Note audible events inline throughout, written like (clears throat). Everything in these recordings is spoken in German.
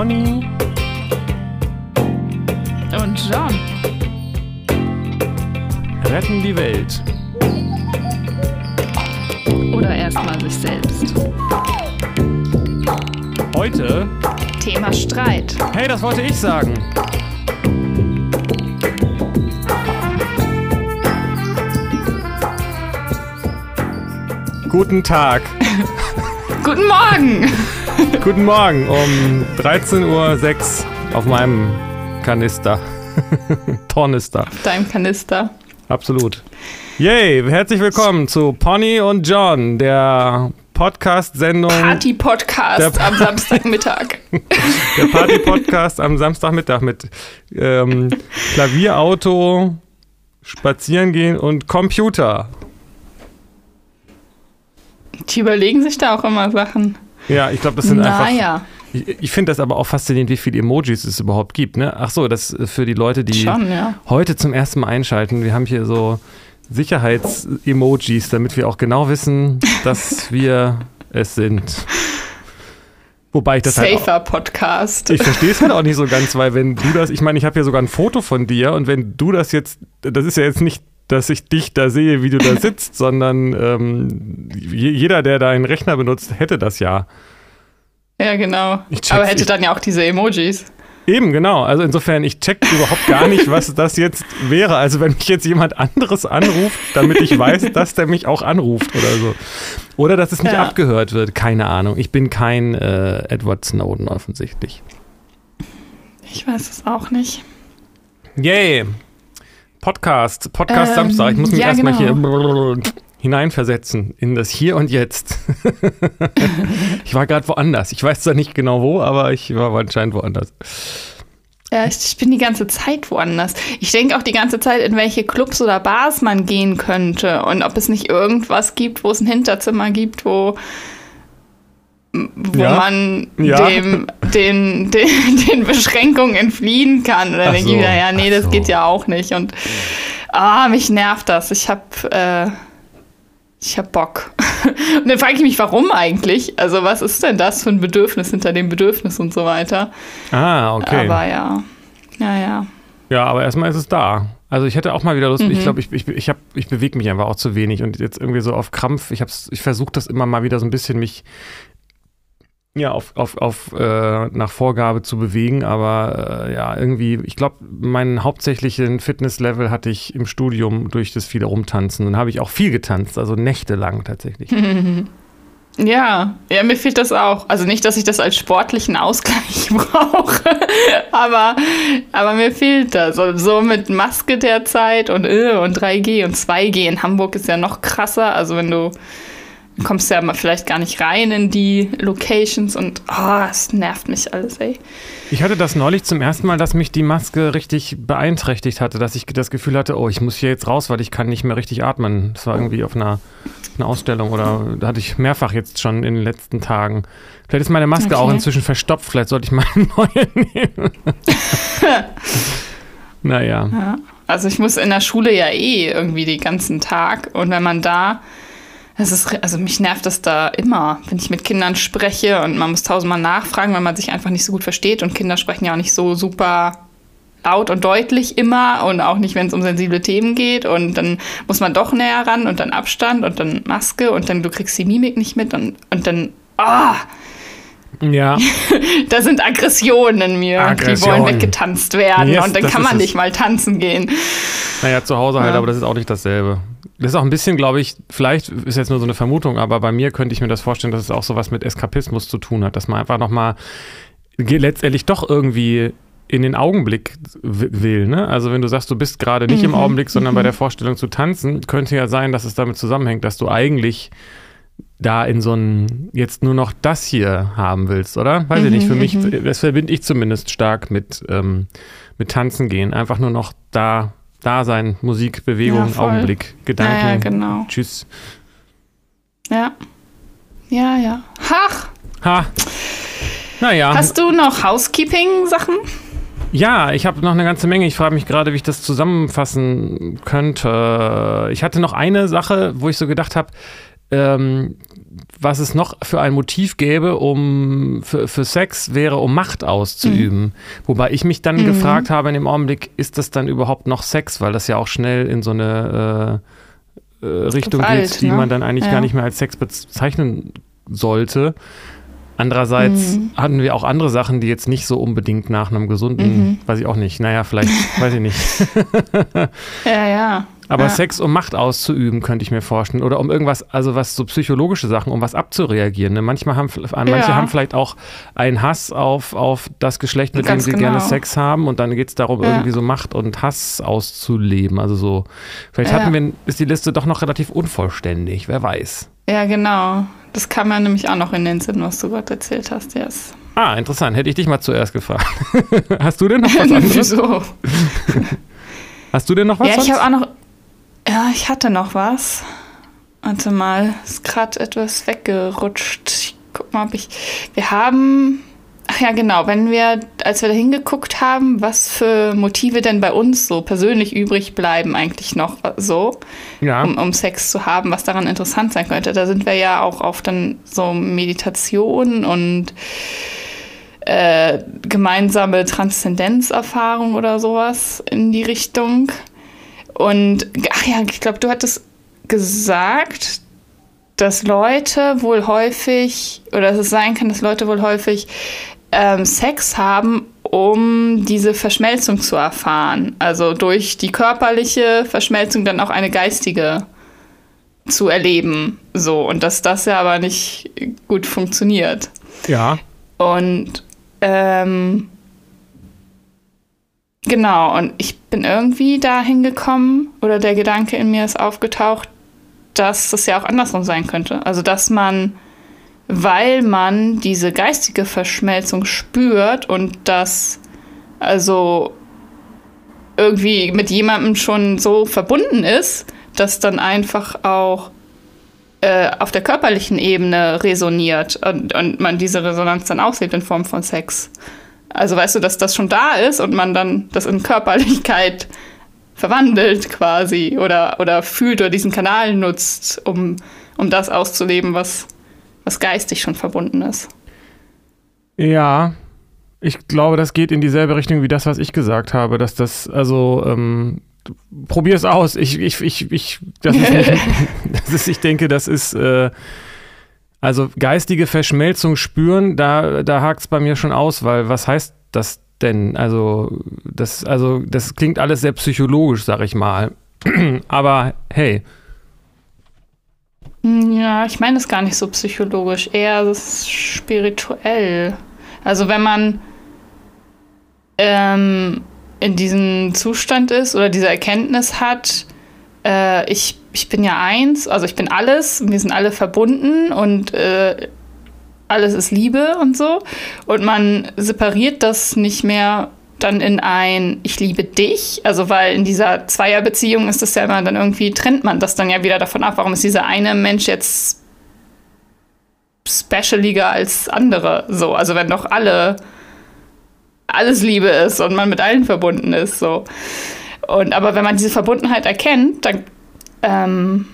Bonnie Und John. retten die Welt. Oder erstmal sich selbst. Heute, Thema Streit. hey, das wollte ich sagen. Guten Tag. (laughs) Guten Morgen! Guten Morgen um 13.06 Uhr auf meinem Kanister. (laughs) Tornister. Dein Kanister. Absolut. Yay, herzlich willkommen zu Pony und John, der Podcast-Sendung, Party-Podcast am Samstagmittag. (laughs) der Party-Podcast am Samstagmittag mit ähm, Klavier, Auto, Spazieren gehen und Computer. Die überlegen sich da auch immer Sachen. Ja, ich glaube, das sind einfach. Naja, Ich, ich finde das aber auch faszinierend, wie viele Emojis es überhaupt gibt. Ne? Ach so, das ist für die Leute, die schon, ja. heute zum ersten Mal einschalten. Wir haben hier so Sicherheits-Emojis, damit wir auch genau wissen, (laughs) dass wir es sind. Wobei ich das halt auch, Safer Podcast. ich verstehe es halt auch nicht so ganz, weil wenn du das, ich meine, ich habe hier sogar ein Foto von dir und wenn du das jetzt, das ist ja jetzt nicht, dass ich dich da sehe, wie du da (laughs) sitzt, sondern ähm, je- jeder, der da einen Rechner benutzt, hätte das ja. Ja, genau. Aber hätte dann ja auch diese Emojis. Eben, genau. Also insofern, ich check überhaupt gar nicht, was (laughs) das jetzt wäre. Also wenn mich jetzt jemand anderes anruft, damit ich weiß, (laughs) dass der mich auch anruft oder so. Oder dass es nicht Ja. abgehört wird. Keine Ahnung. Ich bin kein äh, Edward Snowden offensichtlich. Ich weiß es auch nicht. Yay. Podcast. Podcast Ähm, Samstag. Ich muss mich ja, erstmal genau. hier hineinversetzen in das Hier und Jetzt. (laughs) ich war gerade woanders. Ich weiß zwar nicht genau wo, aber ich war anscheinend woanders. Ja, ich, ich bin die ganze Zeit woanders. Ich denke auch die ganze Zeit, in welche Clubs oder Bars man gehen könnte und ob es nicht irgendwas gibt, wo es ein Hinterzimmer gibt, wo, wo Ja. man Ja. dem, den, den, den Beschränkungen entfliehen kann. Und dann denke ich mir, ja, nee, ach das so. geht ja auch nicht. Und ah, mich nervt das. Ich habe äh, ich hab Bock. (laughs) Und dann frage ich mich, warum eigentlich? Also, was ist denn das für ein Bedürfnis hinter dem Bedürfnis und so weiter? Ah, okay. Aber ja. Ja, ja. Ja, aber erstmal ist es da. Also ich hätte auch mal wieder Lust, Mhm. ich glaube, ich, ich, ich, hab- ich bewege mich einfach auch zu wenig und jetzt irgendwie so auf Krampf, ich, hab's- ich versuche das immer mal wieder so ein bisschen mich ja, auf, auf, auf äh, nach Vorgabe zu bewegen, aber äh, ja, irgendwie, ich glaube, meinen hauptsächlichen Fitnesslevel hatte ich im Studium durch das viele Rumtanzen. Dann habe ich auch viel getanzt, also nächtelang tatsächlich. (laughs) Ja, ja, mir fehlt das auch. Also nicht, dass ich das als sportlichen Ausgleich (laughs) brauche, aber, aber mir fehlt das. Und so mit Maske derzeit und, äh, und 3G und 2G in Hamburg ist ja noch krasser. Also wenn du du kommst ja mal vielleicht gar nicht rein in die Locations und oh, es nervt mich alles, ey. Ich hatte das neulich zum ersten Mal, dass mich die Maske richtig beeinträchtigt hatte, dass ich das Gefühl hatte, oh, ich muss hier jetzt raus, weil ich kann nicht mehr richtig atmen. Das war irgendwie auf einer, einer Ausstellung oder da hatte ich mehrfach jetzt schon in den letzten Tagen. Vielleicht ist meine Maske Okay. auch inzwischen verstopft, vielleicht sollte ich mal eine (laughs) neue nehmen. (laughs) naja. Ja. Also ich muss in der Schule ja eh irgendwie den ganzen Tag und wenn man da, das ist, also mich nervt das da immer, wenn ich mit Kindern spreche und man muss tausendmal nachfragen, weil man sich einfach nicht so gut versteht. Und Kinder sprechen ja auch nicht so super laut und deutlich immer und auch nicht, wenn es um sensible Themen geht. Und dann muss man doch näher ran und dann Abstand und dann Maske und dann du kriegst die Mimik nicht mit und, und dann, ah, Ja, (laughs) da sind Aggressionen in mir, die Aggression. wollen weggetanzt werden Yes, und dann kann man es. nicht mal tanzen gehen. naja, zu Hause halt, Ja. aber das ist auch nicht dasselbe. Das ist auch ein bisschen, glaube ich, vielleicht ist jetzt nur so eine Vermutung, aber bei mir könnte ich mir das vorstellen, dass es auch sowas mit Eskapismus zu tun hat, dass man einfach nochmal letztendlich doch irgendwie in den Augenblick will. Ne? Also wenn du sagst, du bist gerade nicht im Augenblick, sondern bei der Vorstellung zu tanzen, könnte ja sein, dass es damit zusammenhängt, dass du eigentlich da in so ein, jetzt nur noch das hier haben willst, oder? Weiß ich nicht, für mich, das verbinde ich zumindest stark mit, ähm, mit Tanzen gehen. Einfach nur noch da, da sein, Musik, Bewegung, Ja. Augenblick, Gedanken. Ja, ja, genau. Tschüss. Ja. Ja, ja. Ach, Ha. Naja. hast du noch Housekeeping-Sachen? Ja, ich habe noch eine ganze Menge. Ich frage mich gerade, wie ich das zusammenfassen könnte. Ich hatte noch eine Sache, wo ich so gedacht habe, ähm, was es noch für ein Motiv gäbe, um für, für Sex wäre, um Macht auszuüben. Mhm. Wobei ich mich dann mhm. gefragt habe in dem Augenblick, ist das dann überhaupt noch Sex? Weil das ja auch schnell in so eine äh, äh Richtung geht, die ne? man dann eigentlich ja. gar nicht mehr als Sex bezeichnen sollte. Andererseits mhm. hatten wir auch andere Sachen, die jetzt nicht so unbedingt nach einem gesunden, mhm. weiß ich auch nicht. Naja, vielleicht, (laughs) weiß ich nicht. (laughs) ja, ja. Aber ja. Sex, um Macht auszuüben, könnte ich mir vorstellen. Oder um irgendwas, also was so psychologische Sachen, um was abzureagieren. Ne? Manchmal haben, manche ja. haben vielleicht auch einen Hass auf, auf das Geschlecht, mit Ganz dem sie genau. gerne Sex haben. Und dann geht es darum, ja. irgendwie so Macht und Hass auszuleben. Also so, vielleicht hatten wir, ist die Liste doch noch relativ unvollständig, wer weiß. Ja, genau. Das kam ja nämlich auch noch in den Sinn, was du gerade erzählt hast, yes. Ah, interessant. Hätte ich dich mal zuerst gefragt. (laughs) hast du denn noch was (laughs) anderes? Wieso? (laughs) hast du denn noch was? Ja, ich habe auch noch ja, ich hatte noch was. Warte mal, ist gerade etwas weggerutscht. Ich guck mal, ob ich. Wir haben. Ja, genau, wenn wir, als wir da hingeguckt haben, was für Motive denn bei uns so persönlich übrig bleiben, eigentlich noch so, ja. um, um Sex zu haben, was daran interessant sein könnte. Da sind wir ja auch auf dann so Meditation und äh, gemeinsame Transzendenzerfahrung oder sowas in die Richtung. Und ach ja, ich glaube, du hattest gesagt, dass Leute wohl häufig, oder dass es sein kann, dass Leute wohl häufig ähm, Sex haben, um diese Verschmelzung zu erfahren. Also durch die körperliche Verschmelzung dann auch eine geistige zu erleben. So, und dass das ja aber nicht gut funktioniert. Ja. Und ähm, Genau, und ich bin irgendwie dahin gekommen oder der Gedanke in mir ist aufgetaucht, dass das ja auch andersrum sein könnte. Also, dass man, weil man diese geistige Verschmelzung spürt und das also irgendwie mit jemandem schon so verbunden ist, dass dann einfach auch äh, auf der körperlichen Ebene resoniert und, und man diese Resonanz dann auslebt in Form von Sex. Also weißt du, dass das schon da ist und man dann das in Körperlichkeit verwandelt quasi oder, oder fühlt oder diesen Kanal nutzt, um, um das auszuleben, was, was geistig schon verbunden ist. Ja, ich glaube, das geht in dieselbe Richtung wie das, was ich gesagt habe, dass das, also, ähm, probier es aus. Ich, ich, ich, ich, das ist nicht, (laughs) (laughs) das ist, ich denke, das ist, äh, also geistige Verschmelzung spüren, da, da hakt es bei mir schon aus, weil was heißt das denn? Also das, also, das klingt alles sehr psychologisch, sag ich mal. (clears throat) Aber hey. Ja, ich meine es gar nicht so psychologisch, eher spirituell. Also wenn man ähm, in diesem Zustand ist oder diese Erkenntnis hat, äh, ich ich bin ja eins, also ich bin alles, wir sind alle verbunden und äh, alles ist Liebe und so. Und man separiert das nicht mehr dann in ein Ich liebe dich, also weil in dieser Zweierbeziehung ist das ja immer dann irgendwie, trennt man das dann ja wieder davon ab, warum ist dieser eine Mensch jetzt specialiger als andere, so, also wenn doch alle alles Liebe ist und man mit allen verbunden ist, so. Und aber wenn man diese Verbundenheit erkennt, dann ähm,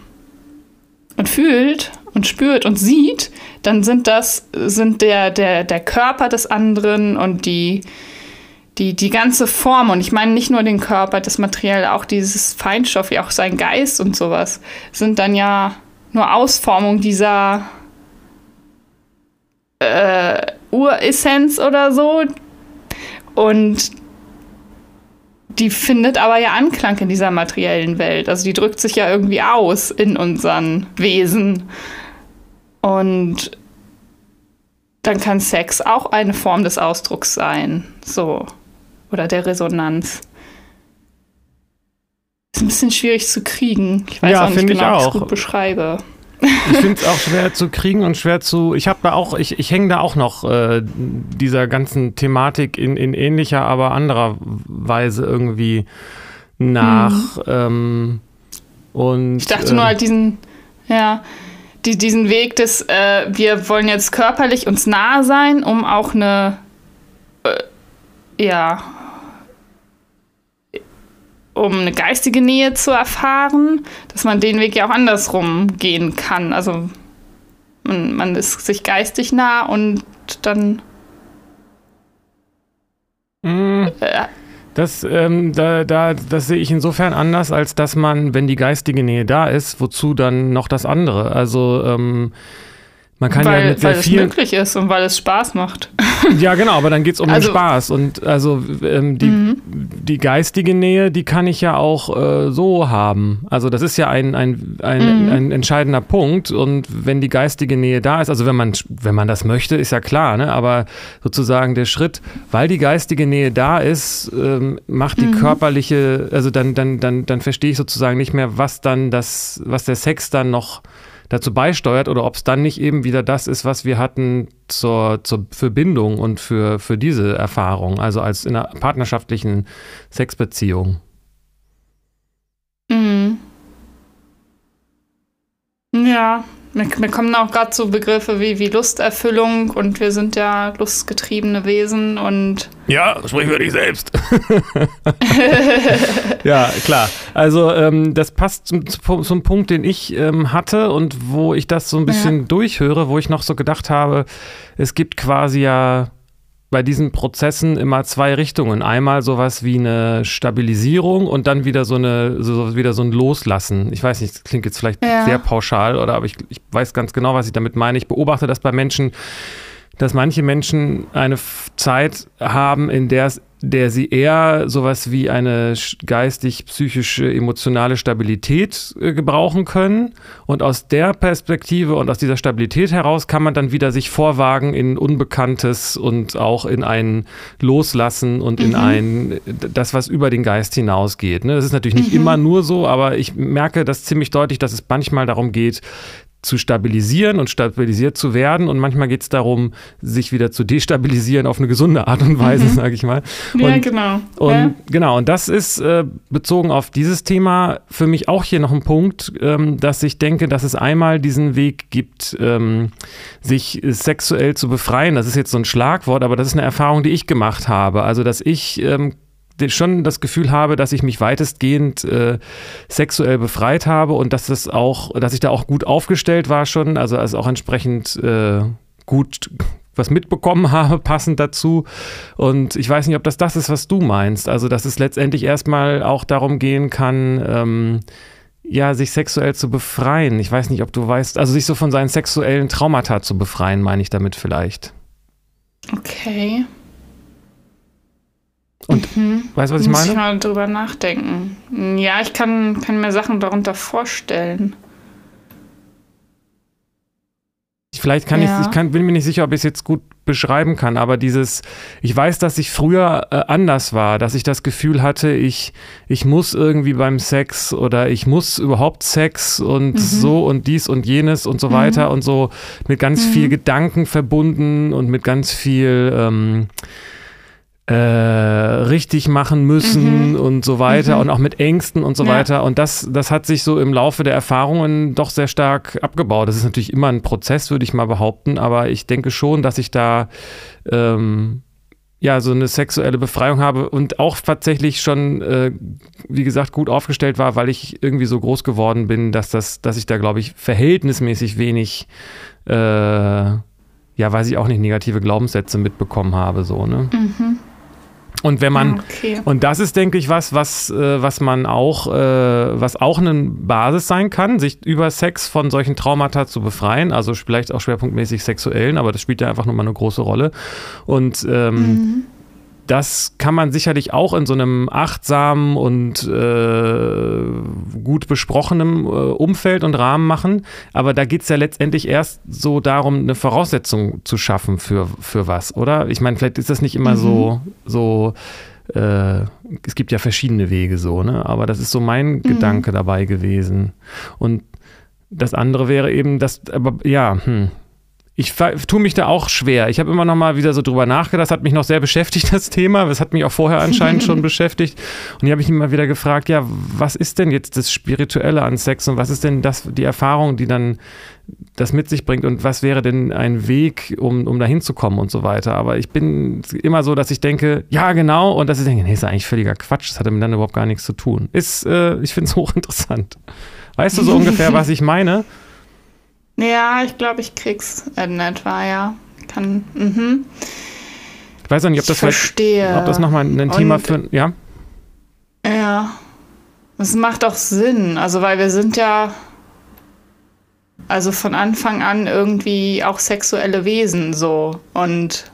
und fühlt und spürt und sieht, dann sind das sind der, der, der Körper des anderen und die, die, die ganze Form, und ich meine nicht nur den Körper, das Material, auch dieses Feinstoff, wie auch sein Geist und sowas, sind dann ja nur Ausformung dieser äh, Uressenz oder so. Und die findet aber ja Anklang in dieser materiellen Welt. Also die drückt sich ja irgendwie aus in unseren Wesen. Und dann kann Sex auch eine Form des Ausdrucks sein. So. Oder der Resonanz. Ist ein bisschen schwierig zu kriegen. Ich weiß ja, auch nicht genau, wie ich es gut beschreibe. Ich finde es auch schwer zu kriegen und schwer zu. Ich habe da auch, ich, ich hänge da auch noch äh, dieser ganzen Thematik in, in ähnlicher, aber anderer Weise irgendwie nach. Mhm. Ähm, und, ich dachte äh, nur halt diesen, ja, die, diesen Weg des, äh, wir wollen jetzt körperlich uns nah sein, um auch eine, ja, um eine geistige Nähe zu erfahren, dass man den Weg ja auch andersrum gehen kann. Also Man, man ist sich geistig nah und dann. Mm. Äh, das, ähm, da, da, das sehe ich insofern anders, als dass man, wenn die geistige Nähe da ist, wozu dann noch das andere? Also ähm, man kann weil, ja mit weil sehr es möglich ist und weil es Spaß macht. (laughs) Ja, genau, aber dann geht es um Also- den Spaß. Und also ähm, die, Mhm. die geistige Nähe, die kann ich ja auch äh, so haben. Also das ist ja ein, ein, ein, Mhm. ein entscheidender Punkt. Und wenn die geistige Nähe da ist, also wenn man, wenn man das möchte, ist ja klar, ne? aber sozusagen der Schritt, weil die geistige Nähe da ist, ähm, macht die Mhm. körperliche, also dann, dann, dann, dann verstehe ich sozusagen nicht mehr, was dann das, was der Sex dann noch dazu beisteuert oder ob es dann nicht eben wieder das ist, was wir hatten zur, zur Verbindung und für, für diese Erfahrung, also als in einer partnerschaftlichen Sexbeziehung. Mhm. Ja, mir, mir kommen auch gerade so Begriffe wie, wie Lusterfüllung und wir sind ja lustgetriebene Wesen und Ja, sprich für dich selbst. (laughs) ja, klar. Also ähm, das passt zum, zum Punkt, den ich ähm, hatte und wo ich das so ein bisschen durchhöre, wo ich noch so gedacht habe, es gibt quasi ja bei diesen Prozessen immer zwei Richtungen. Einmal sowas wie eine Stabilisierung und dann wieder so eine so wieder so ein Loslassen. Ich weiß nicht, das klingt jetzt vielleicht Ja. sehr pauschal oder aber ich, ich weiß ganz genau, was ich damit meine. Ich beobachte das bei Menschen, dass manche Menschen eine Zeit haben, in der, es- der sie eher sowas wie eine sch- geistig-psychische, emotionale Stabilität äh, gebrauchen können. Und aus der Perspektive und aus dieser Stabilität heraus kann man dann wieder sich vorwagen in Unbekanntes und auch in ein Loslassen und in ein, das, was über den Geist hinausgeht. Ne? Das ist natürlich nicht immer nur so, aber ich merke das ziemlich deutlich, dass es manchmal darum geht, zu stabilisieren und stabilisiert zu werden. Und manchmal geht es darum, sich wieder zu destabilisieren auf eine gesunde Art und Weise, sage ich mal. ja, Und- genau. Und ja. genau, und das ist äh, bezogen auf dieses Thema für mich auch hier noch ein Punkt, ähm, dass ich denke, dass es einmal diesen Weg gibt, ähm, sich sexuell zu befreien. Das ist jetzt so ein Schlagwort, aber das ist eine Erfahrung, die ich gemacht habe. Also, dass ich ähm, schon das Gefühl habe, dass ich mich weitestgehend äh, sexuell befreit habe und dass das auch, dass ich da auch gut aufgestellt war schon, also also auch entsprechend äh, gut was mitbekommen (laughs) habe, passend dazu. Und ich weiß nicht, ob das das ist, was du meinst. Also, dass es letztendlich erstmal auch darum gehen kann, ähm, ja, sich sexuell zu befreien. Ich weiß nicht, ob du weißt, also sich so von seinen sexuellen Traumata zu befreien, meine ich damit vielleicht. Okay. Und Mhm. weißt du, was ich Muss ich meine? mal drüber nachdenken. Ja, ich kann, kann mir Sachen darunter vorstellen. Vielleicht kann Ja. ich, ich kann, bin mir nicht sicher, ob ich es jetzt gut beschreiben kann, aber dieses, ich weiß, dass ich früher äh, anders war, dass ich das Gefühl hatte, ich, ich muss irgendwie beim Sex oder ich muss überhaupt Sex und Mhm. so und dies und jenes und so weiter und so mit ganz Mhm. viel Gedanken verbunden und mit ganz viel ähm, äh, richtig machen müssen Mhm. und so weiter Mhm. und auch mit Ängsten und so Ja. weiter. Und das, das hat sich so im Laufe der Erfahrungen doch sehr stark abgebaut. Das ist natürlich immer ein Prozess, würde ich mal behaupten, aber ich denke schon, dass ich da ähm, ja so eine sexuelle Befreiung habe und auch tatsächlich schon, äh, wie gesagt, gut aufgestellt war, weil ich irgendwie so groß geworden bin, dass das, dass ich da, glaube ich, verhältnismäßig wenig äh, ja, weiß ich auch nicht, negative Glaubenssätze mitbekommen habe, so, ne? Mhm. Und wenn man, okay. und das ist, denke ich, was, was, äh, was man auch, äh, was auch eine Basis sein kann, sich über Sex von solchen Traumata zu befreien, also vielleicht auch schwerpunktmäßig sexuellen, aber das spielt ja einfach nur mal eine große Rolle. Und ähm, Mhm. Das kann man sicherlich auch in so einem achtsamen und äh, gut besprochenen äh, Umfeld und Rahmen machen. Aber da geht es ja letztendlich erst so darum, eine Voraussetzung zu schaffen für, für was, oder? Ich meine, vielleicht ist das nicht immer Mhm. so, so äh, es gibt ja verschiedene Wege so, ne? Aber das ist so mein Gedanke dabei gewesen. Und das andere wäre eben, dass, aber ja, hm, ich tue mich da auch schwer. Ich habe immer noch mal wieder so drüber nachgedacht. Das hat mich noch sehr (laughs) beschäftigt, das Thema. Das hat mich auch vorher anscheinend schon (laughs) beschäftigt. Und ich habe mich immer wieder gefragt, ja, was ist denn jetzt das Spirituelle an Sex und was ist denn das, die Erfahrung, die dann das mit sich bringt und was wäre denn ein Weg, um, um da hinzukommen und so weiter. Aber ich bin immer so, dass ich denke, ja, genau, und dass ich denke, nee, ist eigentlich völliger Quatsch. Das hat damit dann überhaupt gar nichts zu tun. Ist, äh, ich finde es (laughs) hochinteressant. Weißt du so ungefähr, was ich meine? Ja, ich glaube, ich krieg's in etwa, ja. Kann, mhm. Ich weiß auch nicht, ob das, verstehe. ob das nochmal ein Thema für, ja? Ja. Das macht auch Sinn, also weil wir sind ja also von Anfang an irgendwie auch sexuelle Wesen so und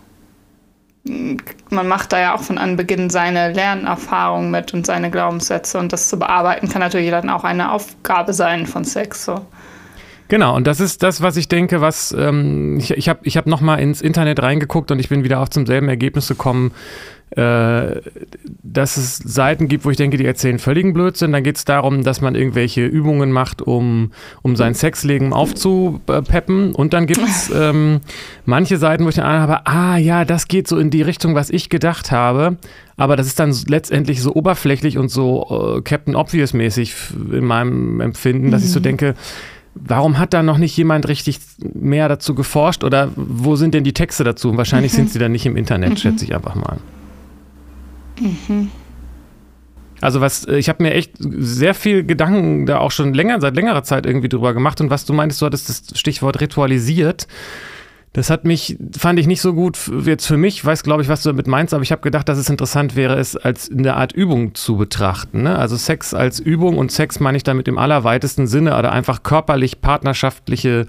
man macht da ja auch von Anbeginn seine Lernerfahrung mit und seine Glaubenssätze und das zu bearbeiten kann natürlich dann auch eine Aufgabe sein von Sex so. Genau, und das ist das, was ich denke, was ähm, ich, ich habe ich hab nochmal ins Internet reingeguckt und ich bin wieder auch zum selben Ergebnis gekommen, äh, dass es Seiten gibt, wo ich denke, die erzählen völligen Blödsinn. Dann geht es darum, dass man irgendwelche Übungen macht, um, um sein Sexleben aufzupeppen. Und dann gibt es (laughs) ähm, manche Seiten, wo ich dann habe, ah ja, das geht so in die Richtung, was ich gedacht habe. Aber das ist dann letztendlich so oberflächlich und so äh, Captain Obvious-mäßig in meinem Empfinden, dass mhm. ich so mhm. denke, Warum hat da noch nicht jemand richtig mehr dazu geforscht oder wo sind denn die Texte dazu? Wahrscheinlich mhm. sind sie dann nicht im Internet, mhm. schätze ich einfach mal. Mhm. Also was, äh, ich habe mir echt sehr viel Gedanken da auch schon länger, seit längerer Zeit irgendwie drüber gemacht und was du meintest, du hattest das Stichwort ritualisiert. Das hat mich, fand ich nicht so gut jetzt für mich, weiß glaube ich, was du damit meinst, aber ich habe gedacht, dass es interessant wäre, es als eine Art Übung zu betrachten. Ne? Also Sex als Übung und Sex meine ich damit im allerweitesten Sinne oder einfach körperlich partnerschaftliche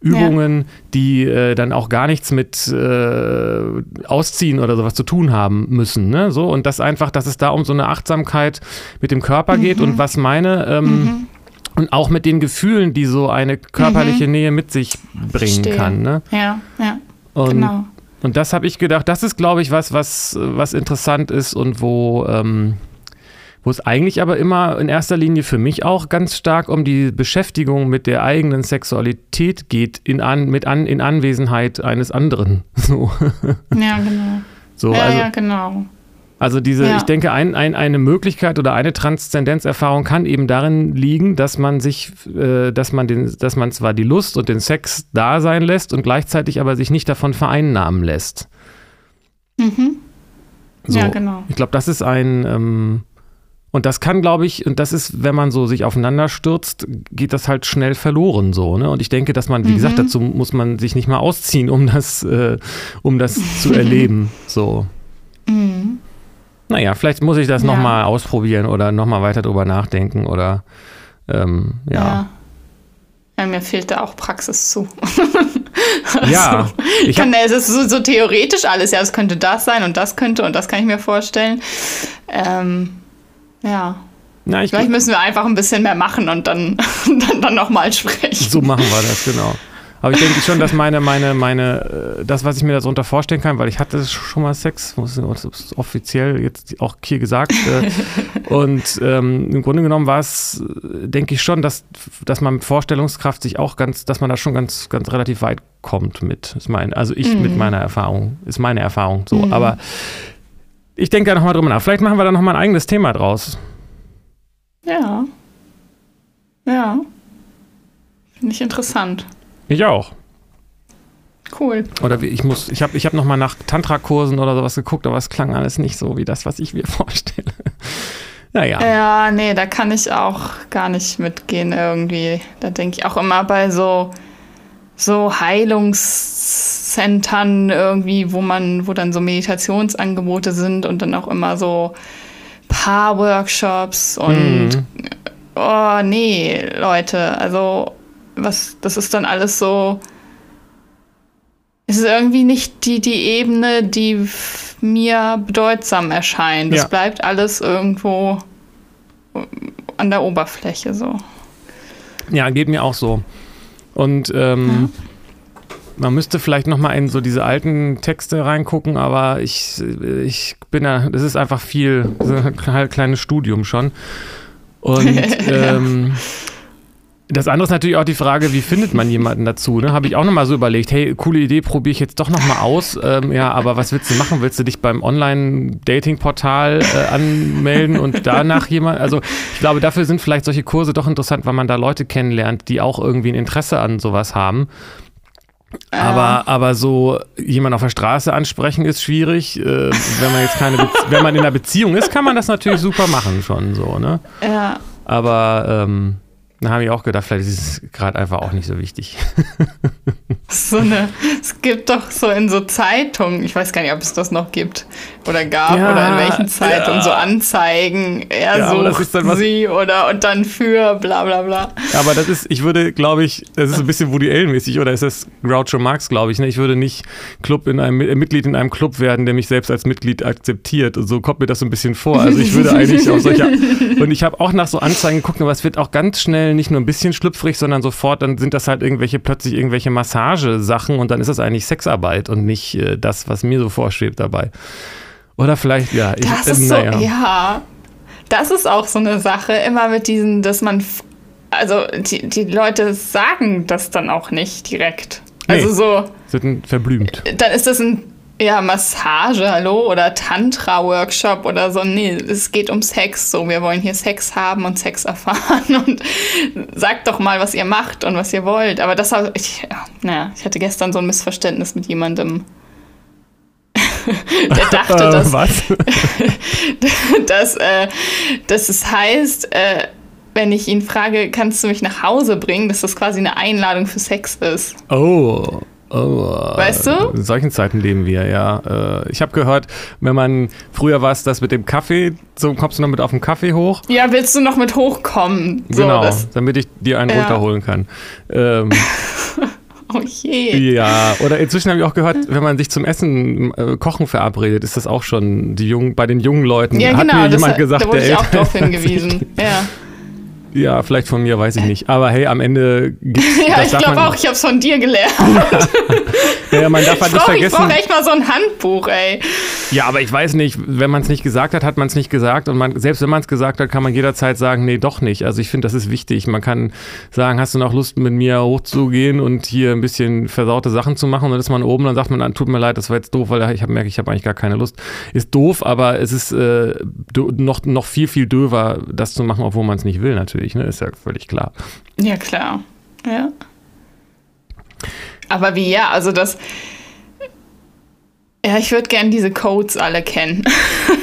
Übungen, ja. die äh, dann auch gar nichts mit äh, Ausziehen oder sowas zu tun haben müssen. Ne? So, und das einfach, dass es da um so eine Achtsamkeit mit dem Körper mhm. geht und was meine ähm, mhm. Und auch mit den Gefühlen, die so eine körperliche mhm. Nähe mit sich bringen Verstehe. kann. Ne? Ja, ja. Und, genau. Und das habe ich gedacht, das ist, glaube ich, was, was, was interessant ist und wo ähm, wo es eigentlich aber immer in erster Linie für mich auch ganz stark um die Beschäftigung mit der eigenen Sexualität geht, in, an, mit an, in Anwesenheit eines anderen. (laughs) So. Ja, genau. So, ja, also, ja, genau. Also diese, ja. ich denke, ein, ein, eine Möglichkeit oder eine Transzendenzerfahrung kann eben darin liegen, dass man sich, äh, dass man den, dass man zwar die Lust und den Sex da sein lässt und gleichzeitig aber sich nicht davon vereinnahmen lässt. Mhm. So, ja, genau. Ich glaube, das ist ein, ähm, und das kann, glaube ich, und das ist, wenn man so sich aufeinander stürzt, geht das halt schnell verloren so. Ne? Und ich denke, dass man, wie mhm. gesagt, dazu muss man sich nicht mal ausziehen, um das, äh, um das zu (laughs) erleben. So. Mhm. Naja, vielleicht muss ich das ja. nochmal ausprobieren oder nochmal weiter drüber nachdenken oder ähm, ja. ja. ja. mir fehlt da auch Praxis zu. (laughs) also, ja. Ich kann, es ist so, so, theoretisch alles, ja, es könnte das sein und das könnte und das kann ich mir vorstellen. Ähm, ja. Na, Vielleicht müssen wir einfach ein bisschen mehr machen und dann, (laughs) dann, dann nochmal sprechen. So machen wir das, genau. Aber ich denke schon, dass meine, meine, meine, äh, das, was ich mir darunter vorstellen kann, weil ich hatte schon mal Sex, das ist offiziell jetzt auch hier gesagt. Äh, (laughs) und ähm, im Grunde genommen war es, denke ich schon, dass, dass man mit Vorstellungskraft sich auch ganz, dass man da schon ganz, ganz relativ weit kommt mit. Ist mein, also ich mhm. mit meiner Erfahrung, ist meine Erfahrung so. Mhm. Aber ich denke da nochmal drüber nach. Vielleicht machen wir da nochmal ein eigenes Thema draus. Ja. Ja. Finde ich interessant. Ich auch. Cool. Oder wie, ich muss, ich habe ich hab nochmal nach Tantra-Kursen oder sowas geguckt, aber es klang alles nicht so wie das, was ich mir (laughs) vorstelle. naja. Ja, nee, da kann ich auch gar nicht mitgehen irgendwie. Da denke ich auch immer bei so so Heilungszentren irgendwie, wo man, wo dann so Meditationsangebote sind und dann auch immer so Paar-Workshops und mhm. oh nee, Leute, also was, das ist dann alles so. Es ist irgendwie nicht die, die Ebene, die mir bedeutsam erscheint. Es ja. bleibt alles irgendwo an der Oberfläche so. Ja, geht mir auch so. Und ähm, ja. man müsste vielleicht noch mal in so diese alten Texte reingucken, aber ich, ich bin da, das ist einfach viel, das ist ein kleines Studium schon. Und (laughs) ähm, das andere ist natürlich auch die Frage, wie findet man jemanden dazu? Ne? Habe ich auch nochmal so überlegt, hey, coole Idee, probiere ich jetzt doch nochmal aus. Ähm, ja, aber was willst du machen? Willst du dich beim Online-Dating-Portal äh, anmelden und danach jemand? Also ich glaube, dafür sind vielleicht solche Kurse doch interessant, weil man da Leute kennenlernt, die auch irgendwie ein Interesse an sowas haben. Aber, aber so jemand auf der Straße ansprechen ist schwierig. Äh, wenn man jetzt keine, Be wenn man in einer Beziehung ist, kann man das natürlich super machen schon so, ne? Ja. Aber ähm, Da habe ich auch gedacht, vielleicht ist es gerade einfach auch nicht so wichtig. (laughs) So eine, es gibt doch so in so Zeitungen, ich weiß gar nicht, ob es das noch gibt oder gab Ja, oder in welchen Zeitungen ja. so Anzeigen, er Ja, sucht was- sie oder und dann für bla bla bla. Aber das ist, ich würde, glaube ich, das ist ein bisschen Woody Allen-mäßig oder ist das Groucho Marx, glaube ich. Ne? Ich würde nicht Club in einem, Mitglied in einem Club werden, der mich selbst als Mitglied akzeptiert. Und so kommt mir das so ein bisschen vor. Also ich würde eigentlich auch solcher. (laughs) Und ich habe auch nach so Anzeigen geguckt, aber es wird auch ganz schnell nicht nur ein bisschen schlüpfrig, sondern sofort, dann sind das halt irgendwelche, plötzlich irgendwelche Massagesachen und dann ist das eigentlich Sexarbeit und nicht äh, das, was mir so vorschwebt dabei. Oder vielleicht, ja, ich, Das äh, ist so, naja. ja. Das ist auch so eine Sache, immer mit diesen, dass man, also die, die Leute sagen das dann auch nicht direkt. Also Nee. so, Sind verblümt. dann ist das ein ja, Massage, hallo, oder Tantra-Workshop oder so. Nee, es geht um Sex. So, wir wollen hier Sex haben und Sex erfahren (laughs) und sagt doch mal, was ihr macht und was ihr wollt. Aber das habe ich, ja, naja, ich hatte gestern so ein Missverständnis mit jemandem. (laughs) Der dachte, (laughs) Äh, dass, was? dass, äh, dass es heißt, äh, wenn ich ihn frage, kannst du mich nach Hause bringen, dass das quasi eine Einladung für Sex ist. Oh. Oh, Weißt du? In solchen Zeiten leben wir, ja. Äh, Ich habe gehört, wenn man, früher war es das mit dem Kaffee, so kommst du noch mit auf den Kaffee hoch. Ja, willst du noch mit hochkommen? So, genau, das, damit ich dir einen Ja. runterholen kann. Ähm, (laughs) oh je. ja, oder inzwischen habe ich auch gehört, wenn man sich zum Essen, äh, Kochen verabredet, ist das auch schon die jungen, bei den jungen Leuten. Ja, Hat genau, mir das, jemand gesagt, da wurde der ich auch darauf (laughs) hingewiesen. (laughs) Ja, Ja, vielleicht von mir, weiß ich nicht. Aber hey, am Ende gibt's (laughs) ja ich glaube auch, ich habe es von dir gelernt. (laughs) Ja, man darf halt nicht brauche ich vergessen. brauch echt mal so ein Handbuch, ey. Ja, aber ich weiß nicht, wenn man es nicht gesagt hat, hat man es nicht gesagt. Und man, selbst wenn man es gesagt hat, kann man jederzeit sagen, nee, doch nicht. Also ich finde, das ist wichtig. Man kann sagen, hast du noch Lust, mit mir hochzugehen und hier ein bisschen versaute Sachen zu machen? Und dann ist man oben, dann sagt man, ah, tut mir leid, das war jetzt doof, weil ich hab, merke, ich habe eigentlich gar keine Lust. Ist doof, aber es ist äh, noch, noch viel, viel döver, das zu machen, obwohl man es nicht will, natürlich. Ne? Ist ja völlig klar. Ja, klar. Ja. Aber wie, ja, also das. Ja, ich würde gern diese Codes alle kennen. (laughs)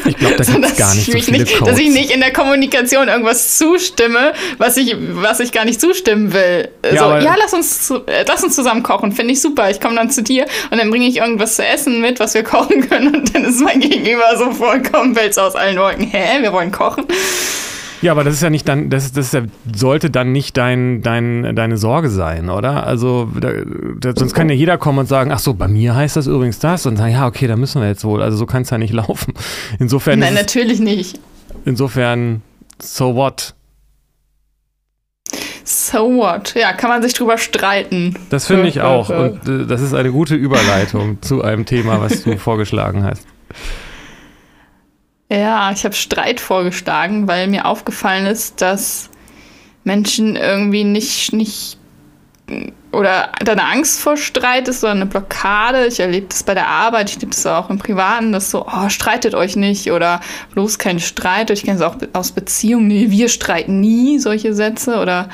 Ich glaube, da (laughs) So, gibt gar nicht ich so viele nicht, Codes. Dass ich nicht in der Kommunikation irgendwas zustimme, was ich, was ich gar nicht zustimmen will. Ja, so, ja, lass uns, äh, lass uns zusammen kochen, finde ich super. Ich komme dann zu dir und dann bringe ich irgendwas zu essen mit, was wir (laughs) kochen können und dann ist mein Gegenüber so vollkommen Welt aus allen Wolken. Hä, wir wollen kochen? Ja, aber das ist ja nicht dann, das, ist- das ist ja, sollte dann nicht dein, dein, deine Sorge sein, oder? Also, da, da, sonst kann ja jeder kommen und sagen, ach so, bei mir heißt das übrigens das und sagen, ja, okay, da müssen wir jetzt wohl. Also so kann es ja nicht (laughs) laufen. Insofern, Nein, natürlich nicht. insofern, so what? So what? Ja, kann man sich drüber streiten. Das finde ich auch. Und äh, das ist eine gute Überleitung zu einem Thema, was du (laughs) vorgeschlagen hast. Ja, ich habe Streit vorgeschlagen, weil mir aufgefallen ist, dass Menschen irgendwie nicht, nicht oder da eine Angst vor Streit ist oder eine Blockade. Ich erlebe das bei der Arbeit, ich erlebe das auch im Privaten, dass so, oh, streitet euch nicht oder bloß kein Streit. Ich kenne es auch aus Beziehungen, nee, wir streiten nie, solche Sätze oder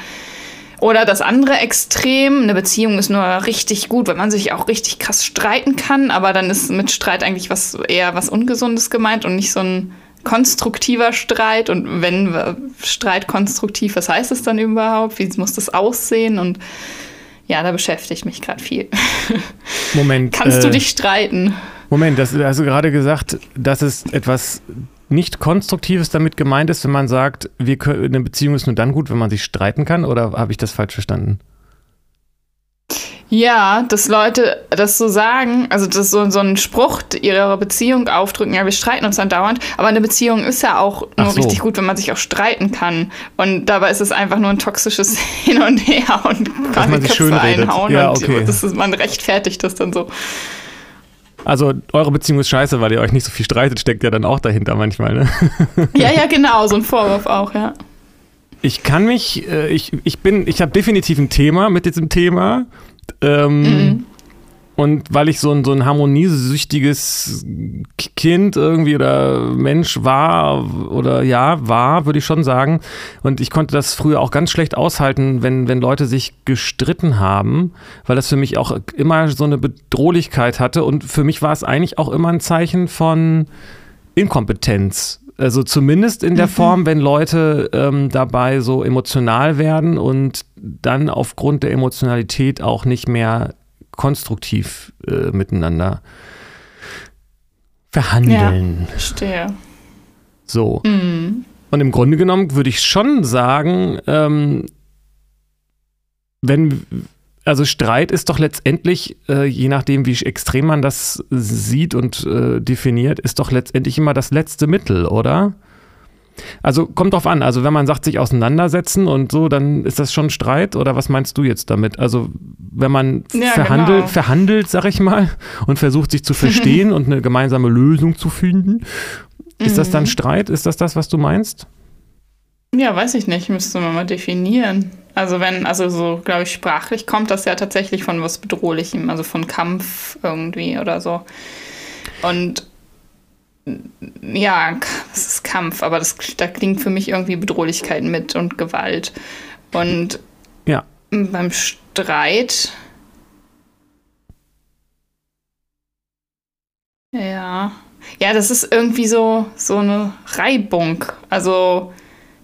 oder das andere Extrem, eine Beziehung ist nur richtig gut, wenn man sich auch richtig krass streiten kann, aber dann ist mit Streit eigentlich was eher was Ungesundes gemeint und nicht so ein konstruktiver Streit. Und wenn Streit konstruktiv, was heißt es dann überhaupt? Wie muss das aussehen? Und ja, da beschäftige ich mich gerade viel. Moment. Kannst äh, du dich streiten? Moment, das, hast du gerade gesagt, dass es etwas nicht Konstruktives damit gemeint ist, wenn man sagt, wir können, eine Beziehung ist nur dann gut, wenn man sich streiten kann? Oder habe ich das falsch verstanden? Ja, dass Leute das so sagen, also das so, so einen Spruch ihrer Beziehung aufdrücken, ja, wir streiten uns dann dauernd, aber eine Beziehung ist ja auch nur so. richtig gut, wenn man sich auch streiten kann. Und dabei ist es einfach nur ein toxisches (laughs) Hin und Her und quasi Köpfe einhauen Ja, und okay. das ist, man rechtfertigt das dann so. Also eure Beziehung ist scheiße, weil ihr euch nicht so viel streitet, steckt ja dann auch dahinter manchmal. Ne? (laughs) Ja, ja, genau, so ein Vorwurf auch, ja. Ich kann mich, äh, ich, ich bin, ich habe definitiv ein Thema mit diesem Thema. Ähm, Mhm. Und weil ich so ein, so ein harmoniesüchtiges Kind irgendwie oder Mensch war oder ja, war, würde ich schon sagen. Und ich konnte das früher auch ganz schlecht aushalten, wenn, wenn Leute sich gestritten haben, weil das für mich auch immer so eine Bedrohlichkeit hatte. Und für mich war es eigentlich auch immer ein Zeichen von Inkompetenz. Also zumindest in der mhm. Form, wenn Leute ähm, dabei so emotional werden und dann aufgrund der Emotionalität auch nicht mehr konstruktiv äh, miteinander verhandeln. Ja, verstehe. So. Mhm. Und im Grunde genommen würde ich schon sagen, ähm, wenn, also Streit ist doch letztendlich, äh, je nachdem, wie extrem man das sieht und äh, definiert, ist doch letztendlich immer das letzte Mittel, oder? Also kommt drauf an. Also wenn man sagt, sich auseinandersetzen und so, dann ist das schon Streit oder was meinst du jetzt damit? Also wenn man ja, verhandelt, genau. verhandelt, sag ich mal, und versucht sich zu (laughs) verstehen und eine gemeinsame Lösung zu finden ist das dann mhm. Streit? Ist das das, was du meinst? Ja, weiß ich nicht. Müsste man mal definieren. Also wenn, also so, glaube ich, sprachlich kommt das ja tatsächlich von was Bedrohlichem, also von Kampf irgendwie oder so. Und ja, das ist Kampf, aber das, da klingt für mich irgendwie Bedrohlichkeit mit und Gewalt. Und ja. beim Streit. Ja. Ja, das ist irgendwie so, so eine Reibung. Also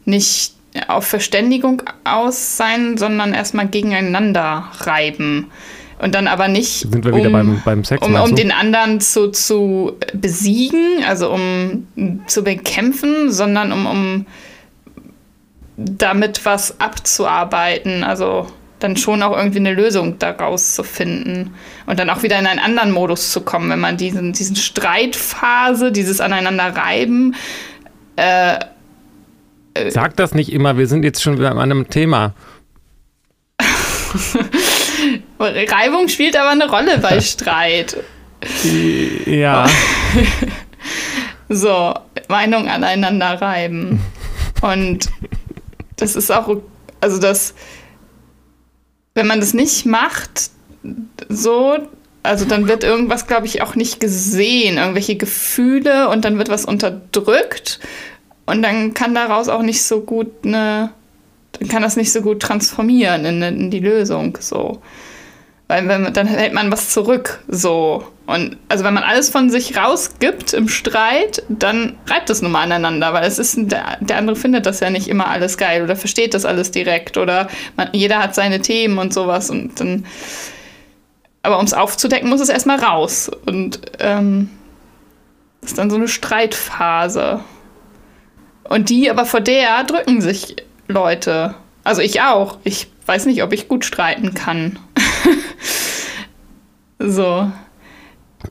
nicht auf Verständigung aus sein, sondern erstmal gegeneinander reiben. Und dann aber nicht, Sind wir um, wieder beim, beim Sex, um, um den anderen zu, zu besiegen, also um zu bekämpfen, sondern um, um damit was abzuarbeiten. Also dann schon auch irgendwie eine Lösung daraus zu finden und dann auch wieder in einen anderen Modus zu kommen, wenn man diesen, diesen Streitphase, dieses Aneinanderreiben. Äh, äh Sag das nicht immer, wir sind jetzt schon wieder an einem Thema. (laughs) Reibung spielt aber eine Rolle bei Streit. Ja. (laughs) so, Meinung aneinander reiben. Und das ist auch, also das wenn man das nicht macht, so, also dann wird irgendwas, glaube ich, auch nicht gesehen, irgendwelche Gefühle und dann wird was unterdrückt und dann kann daraus auch nicht so gut eine, dann kann das nicht so gut transformieren in, in die Lösung, so. Weil wenn, dann hält man was zurück, so. Und also wenn man alles von sich rausgibt im Streit, dann reibt es nun mal aneinander, weil es ist, der, der andere findet das ja nicht immer alles geil oder versteht das alles direkt oder man, jeder hat seine Themen und sowas und dann. Aber um es aufzudecken, muss es erstmal raus. Und ähm, das ist dann so eine Streitphase. Und die, aber vor der drücken sich Leute. Also ich auch. Ich weiß nicht, ob ich gut streiten kann. (laughs) so.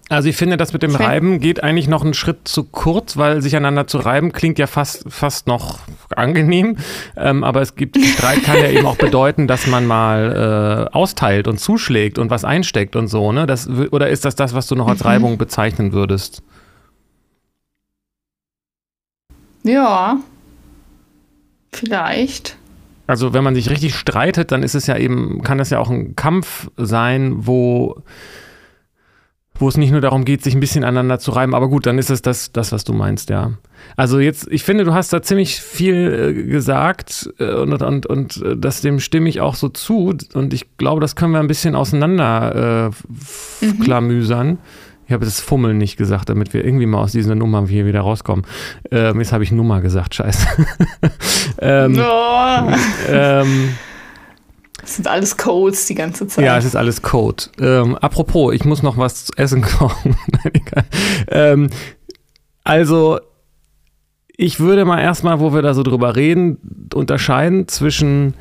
Also ich finde, das mit dem Reiben geht eigentlich noch einen Schritt zu kurz, weil sich einander zu reiben klingt ja fast, fast noch angenehm. Ähm, aber es gibt, Streit kann ja eben auch bedeuten, dass man mal äh, austeilt und zuschlägt und was einsteckt und so, ne? Das, oder ist das das, was du noch als mhm. Reibung bezeichnen würdest? Ja. Vielleicht. Also wenn man sich richtig streitet, dann ist es ja eben, kann das ja auch ein Kampf sein, wo, wo es nicht nur darum geht, sich ein bisschen aneinander zu reiben, aber gut, dann ist es das, das was du meinst, ja. Also jetzt, ich finde, du hast da ziemlich viel äh, gesagt äh, und, und, und äh, das dem stimme ich auch so zu und ich glaube, das können wir ein bisschen auseinander äh, mhm. klamüsern. Ich habe das Fummeln nicht gesagt, damit wir irgendwie mal aus dieser Nummer hier wieder rauskommen. Ähm, jetzt habe ich Nummer gesagt, scheiße. (laughs) ähm, oh. ähm, das sind alles Codes die ganze Zeit. Ja, es ist alles Code. Ähm, apropos, ich muss noch was zu essen (laughs) kochen. ähm, also, ich würde mal erstmal, wo wir da so drüber reden, unterscheiden zwischen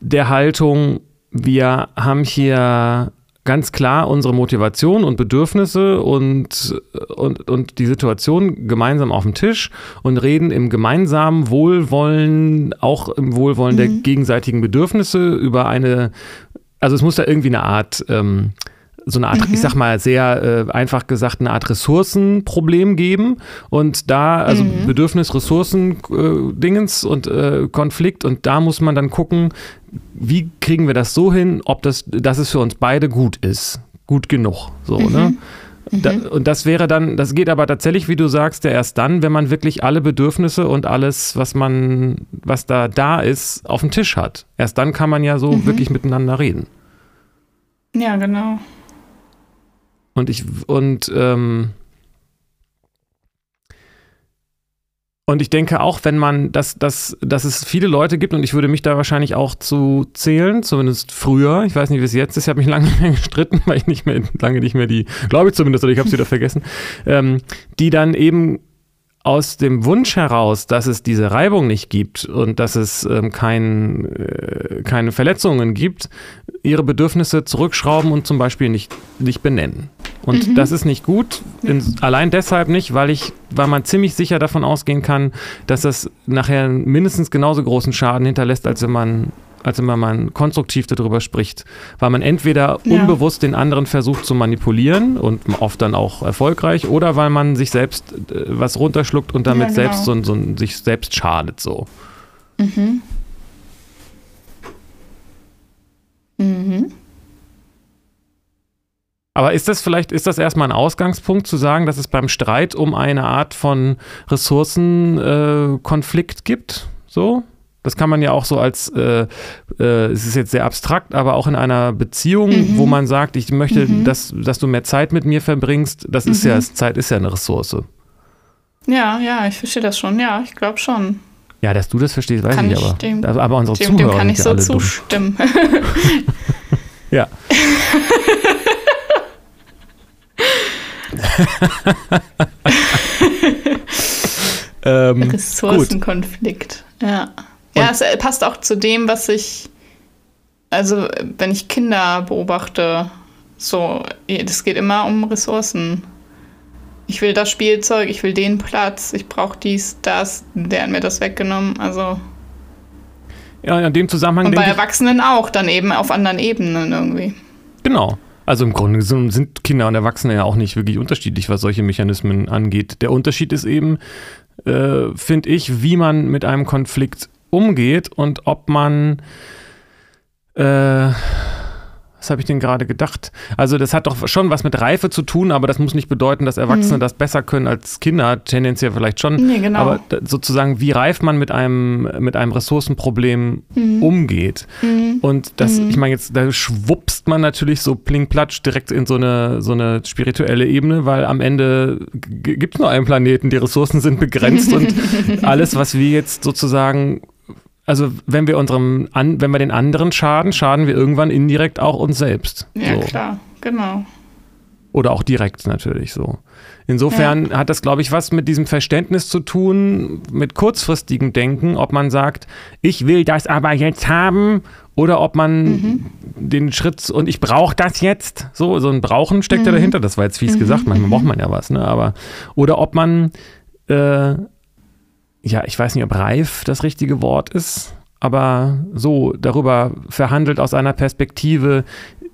der Haltung, wir haben hier ganz klar unsere Motivation und Bedürfnisse und, und, und die Situation gemeinsam auf dem Tisch und reden im gemeinsamen Wohlwollen, auch im Wohlwollen mhm. der gegenseitigen Bedürfnisse über eine, also es muss da irgendwie eine Art ähm, so eine Art, mhm. ich sag mal sehr äh, einfach gesagt, eine Art Ressourcenproblem geben und da, also mhm. Bedürfnis, Ressourcen, äh, Dingens und äh, Konflikt und da muss man dann gucken, wie kriegen wir das so hin, ob das, dass es für uns beide gut ist, gut genug, so, mhm. ne? Da, mhm. und das wäre dann, das geht aber tatsächlich, wie du sagst, ja erst dann, wenn man wirklich alle Bedürfnisse und alles, was man, was da da ist, auf dem Tisch hat. Erst dann kann man ja so mhm. wirklich miteinander reden. Ja, genau. Und ich, und ähm, Und ich denke auch, wenn man, dass, dass, dass es viele Leute gibt, und ich würde mich da wahrscheinlich auch zu zählen, zumindest früher, ich weiß nicht, wie es jetzt ist, ich habe mich lange (laughs) nicht mehr gestritten, weil ich nicht mehr, lange nicht mehr die, glaube ich zumindest, oder ich habe es wieder vergessen, ähm, die dann eben aus dem Wunsch heraus, dass es diese Reibung nicht gibt und dass es ähm, kein, äh, keine Verletzungen gibt, ihre Bedürfnisse zurückschrauben und zum Beispiel nicht, nicht benennen. Und mhm. das ist nicht gut, in, allein deshalb nicht, weil ich, weil man ziemlich sicher davon ausgehen kann, dass das nachher mindestens genauso großen Schaden hinterlässt, als wenn man als wenn man konstruktiv darüber spricht. Weil man entweder ja. unbewusst den anderen versucht zu manipulieren und oft dann auch erfolgreich, oder weil man sich selbst äh, was runterschluckt und damit ja, genau. selbst so, so, sich selbst schadet so. Mhm. Mhm. Aber ist das vielleicht, ist das erstmal ein Ausgangspunkt zu sagen, dass es beim Streit um eine Art von Ressourcenkonflikt äh, gibt? So? Das kann man ja auch so als, äh, äh, es ist jetzt sehr abstrakt, aber auch in einer Beziehung, mhm. wo man sagt, ich möchte, mhm. dass, dass du mehr Zeit mit mir verbringst, das ist mhm. ja, Zeit ist ja eine Ressource. Ja, ja, ich verstehe das schon, ja, ich glaube schon. Ja, dass du das verstehst, weiß kann ich aber. Dem, aber unsere dem, Zuhörer dem kann ich so zustimmen. (laughs) (laughs) ja. (laughs) (laughs) ähm, Ressourcenkonflikt, ja. Ja, es passt auch zu dem, was ich, also wenn ich Kinder beobachte, so, es geht immer um Ressourcen. Ich will das Spielzeug, ich will den Platz, ich brauche dies, das, der hat mir das weggenommen, also. Ja, in dem Zusammenhang. Und bei Erwachsenen auch, dann eben auf anderen Ebenen irgendwie. Genau. Also im Grunde sind Kinder und Erwachsene ja auch nicht wirklich unterschiedlich, was solche Mechanismen angeht. Der Unterschied ist eben, äh, finde ich, wie man mit einem Konflikt umgeht und ob man äh, was habe ich denn gerade gedacht? Also das hat doch schon was mit Reife zu tun, aber das muss nicht bedeuten, dass Erwachsene mhm. das besser können als Kinder, tendenziell vielleicht schon. Nee, genau. Aber sozusagen, wie reif man mit einem, mit einem Ressourcenproblem mhm. umgeht. Mhm. Und das, mhm. ich meine, jetzt, da schwuppst man natürlich so plingplatsch direkt in so eine, so eine spirituelle Ebene, weil am Ende gibt es nur einen Planeten, die Ressourcen sind begrenzt und (laughs) alles, was wir jetzt sozusagen also wenn wir unserem, an, wenn wir den anderen schaden, schaden wir irgendwann indirekt auch uns selbst. Ja, so. klar, genau. Oder auch direkt natürlich so. Insofern ja. hat das, glaube ich, was mit diesem Verständnis zu tun, mit kurzfristigem Denken, ob man sagt, ich will das aber jetzt haben oder ob man mhm. den Schritt und ich brauche das jetzt, so, so ein Brauchen steckt mhm. ja dahinter, das war jetzt fies mhm. gesagt, manchmal braucht man ja was, ne, aber, oder ob man äh, ja, ich weiß nicht, ob reif das richtige Wort ist, aber so darüber verhandelt aus einer Perspektive,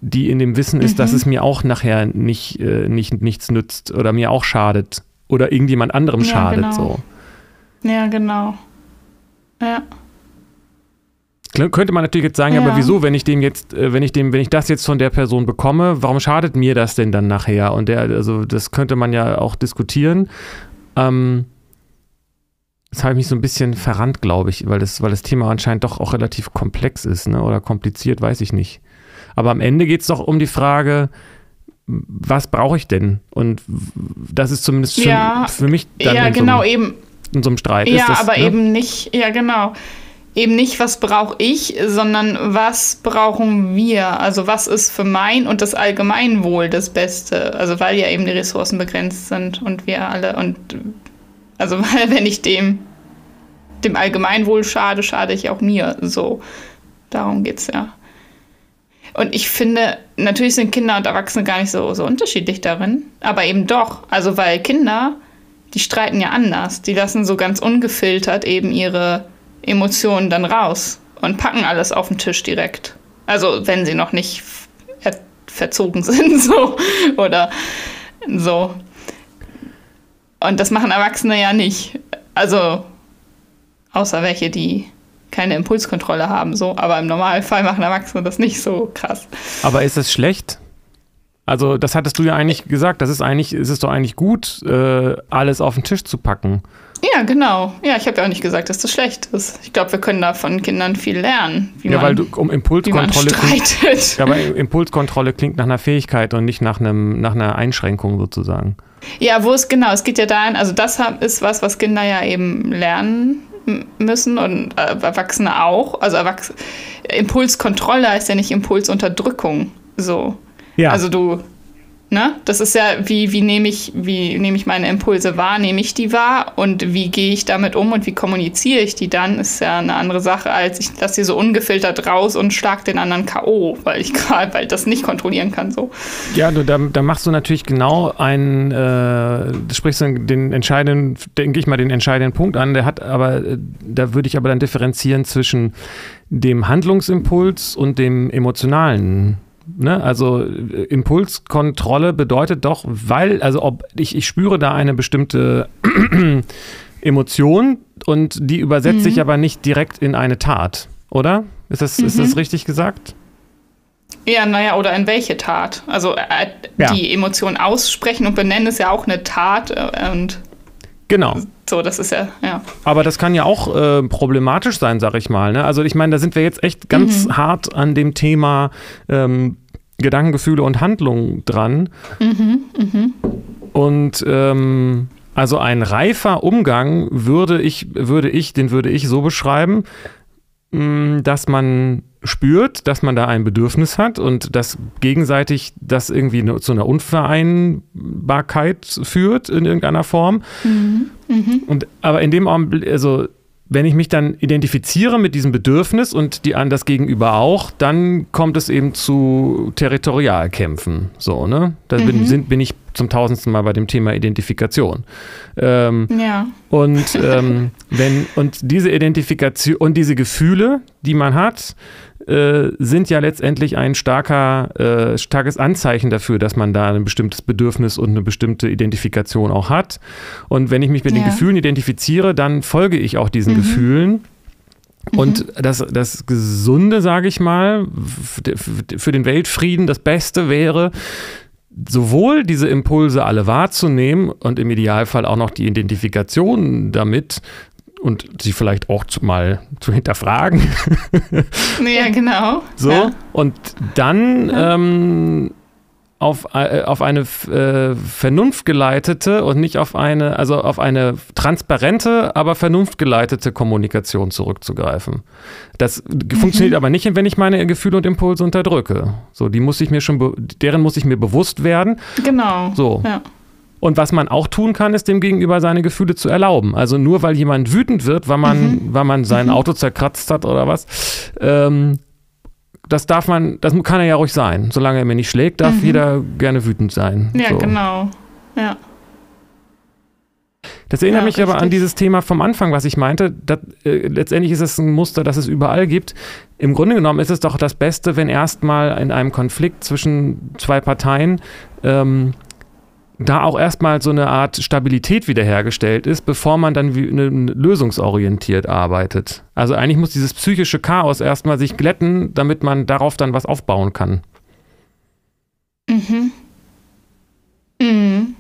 die in dem Wissen ist, mhm. dass es mir auch nachher nicht, äh, nicht, nichts nützt oder mir auch schadet oder irgendjemand anderem ja, schadet. Genau. So. Ja, genau. Ja. Könnte man natürlich jetzt sagen, ja. aber wieso, wenn ich dem jetzt, äh, wenn ich dem, wenn ich das jetzt von der Person bekomme, warum schadet mir das denn dann nachher? Und der, also das könnte man ja auch diskutieren. Ähm, das habe ich mich so ein bisschen verrannt, glaube ich, weil das, weil das Thema anscheinend doch auch relativ komplex ist, ne? Oder kompliziert, weiß ich nicht. Aber am Ende geht es doch um die Frage, was brauche ich denn? Und das ist zumindest für, ja, für mich dann ja, in, genau, so einem, eben. in so einem Streit. Ja, das, aber ne? eben nicht, ja, genau. Eben nicht, was brauche ich, sondern was brauchen wir? Also was ist für mein und das Allgemeinwohl das Beste? Also weil ja eben die Ressourcen begrenzt sind und wir alle und also, (laughs) weil wenn ich dem, dem Allgemeinwohl schade, schade ich auch mir. So, darum geht es ja. Und ich finde, natürlich sind Kinder und Erwachsene gar nicht so, so unterschiedlich darin, aber eben doch. Also, weil Kinder, die streiten ja anders. Die lassen so ganz ungefiltert eben ihre Emotionen dann raus und packen alles auf den Tisch direkt. Also, wenn sie noch nicht verzogen (laughs) sind, so. Oder so. Und das machen Erwachsene ja nicht. Also, außer welche, die keine Impulskontrolle haben, so. Aber im Normalfall machen Erwachsene das nicht so krass. Aber ist es schlecht? Also, das hattest du ja eigentlich gesagt. Das ist eigentlich, ist es doch eigentlich gut, äh, alles auf den Tisch zu packen. Ja, genau. Ja, ich habe ja auch nicht gesagt, dass das schlecht ist. Ich glaube, wir können da von Kindern viel lernen. ja, man, weil du um Impulskontrolle klingt, ja, aber Impulskontrolle klingt nach einer Fähigkeit und nicht nach einem nach einer Einschränkung sozusagen. Ja, wo es genau, es geht ja dahin, also das ist was, was Kinder ja eben lernen müssen und äh, Erwachsene auch. Also Erwachsene, Impulskontrolle heißt ja nicht Impulsunterdrückung. So. Ja. Also du Ne? Das ist ja, wie, wie nehme ich, wie ich meine Impulse wahr, nehme ich die wahr und wie gehe ich damit um und wie kommuniziere ich die dann, ist ja eine andere Sache, als ich lasse die so ungefiltert raus und schlag den anderen K.O., weil ich (laughs) gerade, weil das nicht kontrollieren kann. So. Ja, du, da, da machst du natürlich genau einen, äh, sprichst du den entscheidenden, denke ich mal, den entscheidenden Punkt an. Der hat aber, äh, da würde ich aber dann differenzieren zwischen dem Handlungsimpuls und dem emotionalen Ne? Also äh, Impulskontrolle bedeutet doch, weil, also ob ich, ich spüre da eine bestimmte (clears throat) Emotion und die übersetzt mhm. sich aber nicht direkt in eine Tat, oder? Ist das, mhm. ist das mhm. richtig gesagt? Ja, naja, oder in welche Tat? Also äh, ja. die Emotion aussprechen und benennen ist ja auch eine Tat äh, und Genau. So, das ist ja, ja. Aber das kann ja auch äh, problematisch sein, sag ich mal. Ne? Also ich meine, da sind wir jetzt echt ganz mhm. hart an dem Thema ähm, Gedanken, Gefühle und Handlungen dran. Mhm, mh. Und ähm, also ein reifer Umgang würde ich, würde ich, den würde ich so beschreiben, mh, dass man spürt, dass man da ein Bedürfnis hat und dass gegenseitig das irgendwie zu einer Unvereinbarkeit führt in irgendeiner Form. Mhm. Mhm. Und aber in dem Augenblick, also wenn ich mich dann identifiziere mit diesem Bedürfnis und die an das Gegenüber auch, dann kommt es eben zu Territorialkämpfen. So, ne? Da mhm. bin, sind, bin ich zum tausendsten Mal bei dem Thema Identifikation. Ähm, ja. Und ähm, wenn und diese Identifikation und diese Gefühle, die man hat, äh, sind ja letztendlich ein starker, äh, starkes Anzeichen dafür, dass man da ein bestimmtes Bedürfnis und eine bestimmte Identifikation auch hat. Und wenn ich mich mit ja. den Gefühlen identifiziere, dann folge ich auch diesen mhm. Gefühlen. Und mhm. das, das Gesunde, sage ich mal, für den Weltfrieden, das Beste wäre, sowohl diese Impulse alle wahrzunehmen und im Idealfall auch noch die Identifikation damit und sie vielleicht auch zu, mal zu hinterfragen. (laughs) ja, genau. So, ja. und dann ja. ähm, auf, äh, auf eine äh, vernunftgeleitete und nicht auf eine, also auf eine transparente, aber vernunftgeleitete Kommunikation zurückzugreifen. Das mhm. funktioniert aber nicht, wenn ich meine Gefühle und Impulse unterdrücke. So, die muss ich mir schon, deren muss ich mir bewusst werden. Genau. So. Ja. Und was man auch tun kann, ist dem Gegenüber seine Gefühle zu erlauben. Also nur weil jemand wütend wird, weil man, mhm. weil man sein mhm. Auto zerkratzt hat oder was, ähm, das darf man, das kann er ja ruhig sein. Solange er mir nicht schlägt, darf mhm. jeder gerne wütend sein. Ja, so. genau. Ja. Das erinnert ja, mich richtig. aber an dieses Thema vom Anfang, was ich meinte. Das, äh, letztendlich ist es ein Muster, das es überall gibt. Im Grunde genommen ist es doch das Beste, wenn erstmal in einem Konflikt zwischen zwei Parteien ähm, da auch erstmal so eine Art Stabilität wiederhergestellt ist, bevor man dann ne, lösungsorientiert arbeitet. Also eigentlich muss dieses psychische Chaos erstmal sich glätten, damit man darauf dann was aufbauen kann. Mhm. Mhm.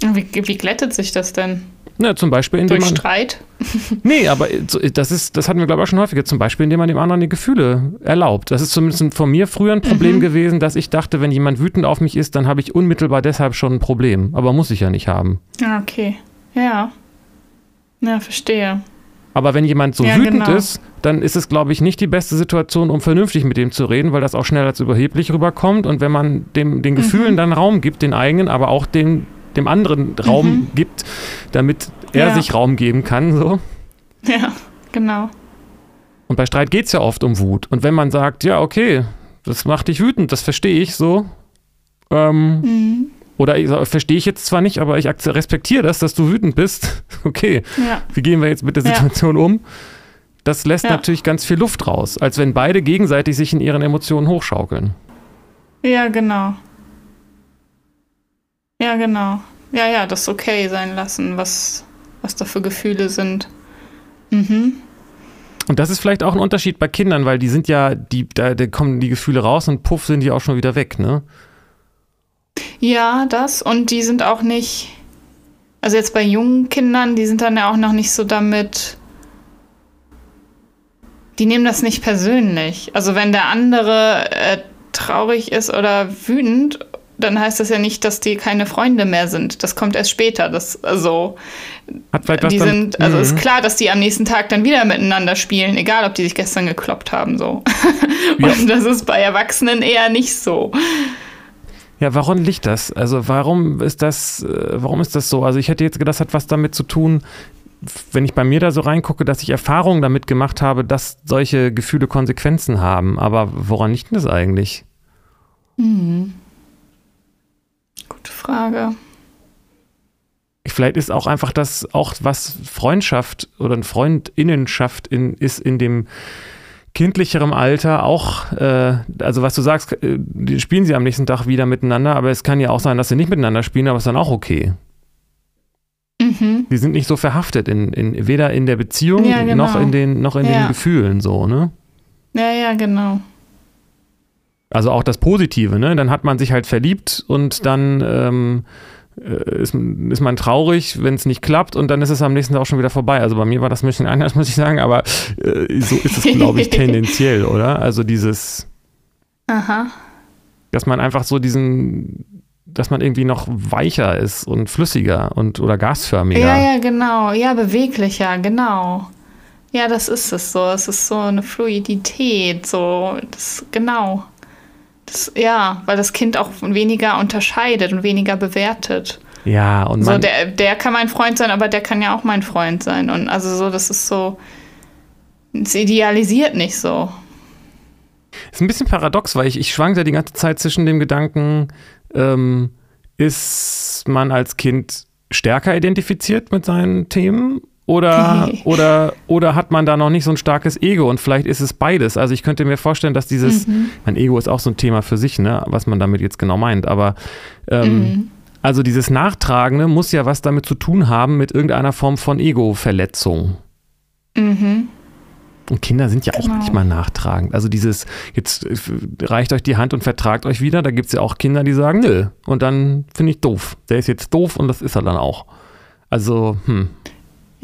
Wie, wie glättet sich das denn? Ne, zum Beispiel indem Durch man, Streit? (laughs) nee, aber das ist, das hatten wir, glaube ich, auch schon häufiger. Zum Beispiel, indem man dem anderen die Gefühle erlaubt. Das ist zumindest von mir früher ein Problem mhm. gewesen, dass ich dachte, wenn jemand wütend auf mich ist, dann habe ich unmittelbar deshalb schon ein Problem. Aber muss ich ja nicht haben. Ah, okay. Ja. Ja, verstehe. Aber wenn jemand so ja, wütend genau. ist, dann ist es, glaube ich, nicht die beste Situation, um vernünftig mit dem zu reden, weil das auch schnell als überheblich rüberkommt. Und wenn man dem, den Gefühlen mhm. dann Raum gibt, den eigenen, aber auch den dem anderen Raum mhm. gibt, damit er ja. sich Raum geben kann. So. Ja, genau. Und bei Streit geht es ja oft um Wut. Und wenn man sagt, ja, okay, das macht dich wütend, das verstehe ich so. Ähm, mhm. Oder verstehe ich jetzt zwar nicht, aber ich respektiere das, dass du wütend bist. (laughs) Okay, ja. wie gehen wir jetzt mit der Situation ja. um? Das lässt ja. natürlich ganz viel Luft raus, als wenn beide gegenseitig sich in ihren Emotionen hochschaukeln. Ja, genau. Ja, genau. Ja, ja, das okay sein lassen, was, was da für Gefühle sind. Mhm. Und das ist vielleicht auch ein Unterschied bei Kindern, weil die sind ja, die, da, da kommen die Gefühle raus und puff sind die auch schon wieder weg, ne? Ja, das. Und die sind auch nicht, also jetzt bei jungen Kindern, die sind dann ja auch noch nicht so damit, die nehmen das nicht persönlich. Also wenn der andere äh, traurig ist oder wütend dann heißt das ja nicht, dass die keine Freunde mehr sind. Das kommt erst später. Das, also, Hat vielleicht die sind, also Mhm. ist klar, dass die am nächsten Tag dann wieder miteinander spielen, egal ob die sich gestern gekloppt haben, so. (laughs) Ja. Und das ist bei Erwachsenen eher nicht so. Ja, warum liegt das? Also warum ist das, äh, warum ist das so? Also ich hätte jetzt gedacht, das hat was damit zu tun, wenn ich bei mir da so reingucke, dass ich Erfahrungen damit gemacht habe, dass solche Gefühle Konsequenzen haben. Aber woran liegt denn das eigentlich? Gute Frage. Vielleicht ist auch einfach das, auch was Freundschaft oder Freundinnenschaft in, ist in dem kindlicherem Alter auch, äh, also was du sagst, äh, spielen sie am nächsten Tag wieder miteinander, aber es kann ja auch sein, dass sie nicht miteinander spielen, aber ist dann auch okay. Mhm. Die sind nicht so verhaftet, in, in, weder in der Beziehung Ja, genau. noch in, den, noch in Ja. den Gefühlen so, ne? Ja, ja, genau. Also auch das Positive, ne? Dann hat man sich halt verliebt und dann ähm, äh, ist, ist man traurig, wenn es nicht klappt und dann ist es am nächsten Tag auch schon wieder vorbei. Also bei mir war das ein bisschen (laughs) anders, muss ich sagen, aber äh, so ist es, glaube ich, (laughs) tendenziell, oder? Also dieses, Aha. dass man einfach so diesen, dass man irgendwie noch weicher ist und flüssiger und oder gasförmiger. Ja, ja, genau. Ja, beweglicher, genau. Ja, das ist es so. Es ist so eine Fluidität, so, das, genau. Das, ja, weil das Kind auch weniger unterscheidet und weniger bewertet. Ja, und So, man, der, der kann mein Freund sein, aber der kann ja auch mein Freund sein. Und also so, das ist so, es idealisiert nicht so. Ist ein bisschen paradox, weil ich, ich schwank da die ganze Zeit zwischen dem Gedanken, ähm, ist man als Kind stärker identifiziert mit seinen Themen oder, (laughs) oder, oder hat man da noch nicht so ein starkes Ego und vielleicht ist es beides. Also ich könnte mir vorstellen, dass dieses, mein Ego ist auch so ein Thema für sich, ne, was man damit jetzt genau meint, aber ähm, also dieses Nachtragende muss ja was damit zu tun haben mit irgendeiner Form von Ego-Verletzung. Mhm. Und Kinder sind ja auch Genau. manchmal nachtragend. Also dieses, jetzt äh, reicht euch die Hand und vertragt euch wieder. Da gibt es ja auch Kinder, die sagen, nö. Und dann finde ich doof. Der ist jetzt doof und das ist er dann auch. Also, hm.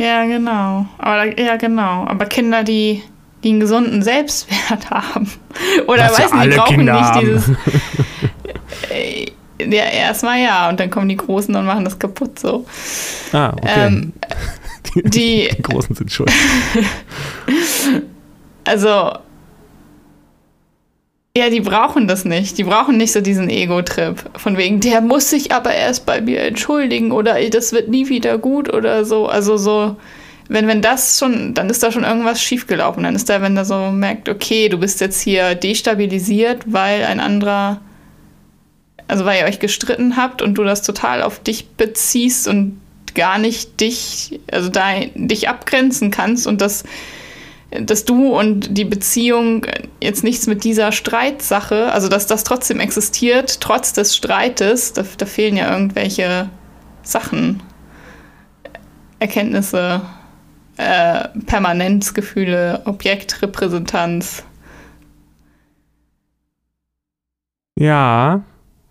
Ja, genau. Aber ja, genau. Aber Kinder, die, die einen gesunden Selbstwert (laughs) haben. Oder Was ja weiß nicht, alle die brauchen Kinder nicht haben. dieses. (laughs) Ja, erstmal ja. Und dann kommen die Großen und machen das kaputt so. Ah, okay. Ähm, (laughs) die, die- die Großen sind schuld. Also. Ja, die brauchen das nicht. Die brauchen nicht so diesen Ego-Trip. Von wegen, der muss sich aber erst bei mir entschuldigen oder das wird nie wieder gut oder so. Also so, wenn, wenn das schon, dann ist da schon irgendwas schiefgelaufen. Dann ist da, wenn er so merkt, okay, du bist jetzt hier destabilisiert, weil ein anderer, also weil ihr euch gestritten habt und du das total auf dich beziehst und gar nicht dich, also da dich abgrenzen kannst und das dass du und die Beziehung jetzt nichts mit dieser Streitsache, also dass das trotzdem existiert, trotz des Streites, da, da fehlen ja irgendwelche Sachen, Erkenntnisse, äh, Permanenzgefühle, Objektrepräsentanz. Ja,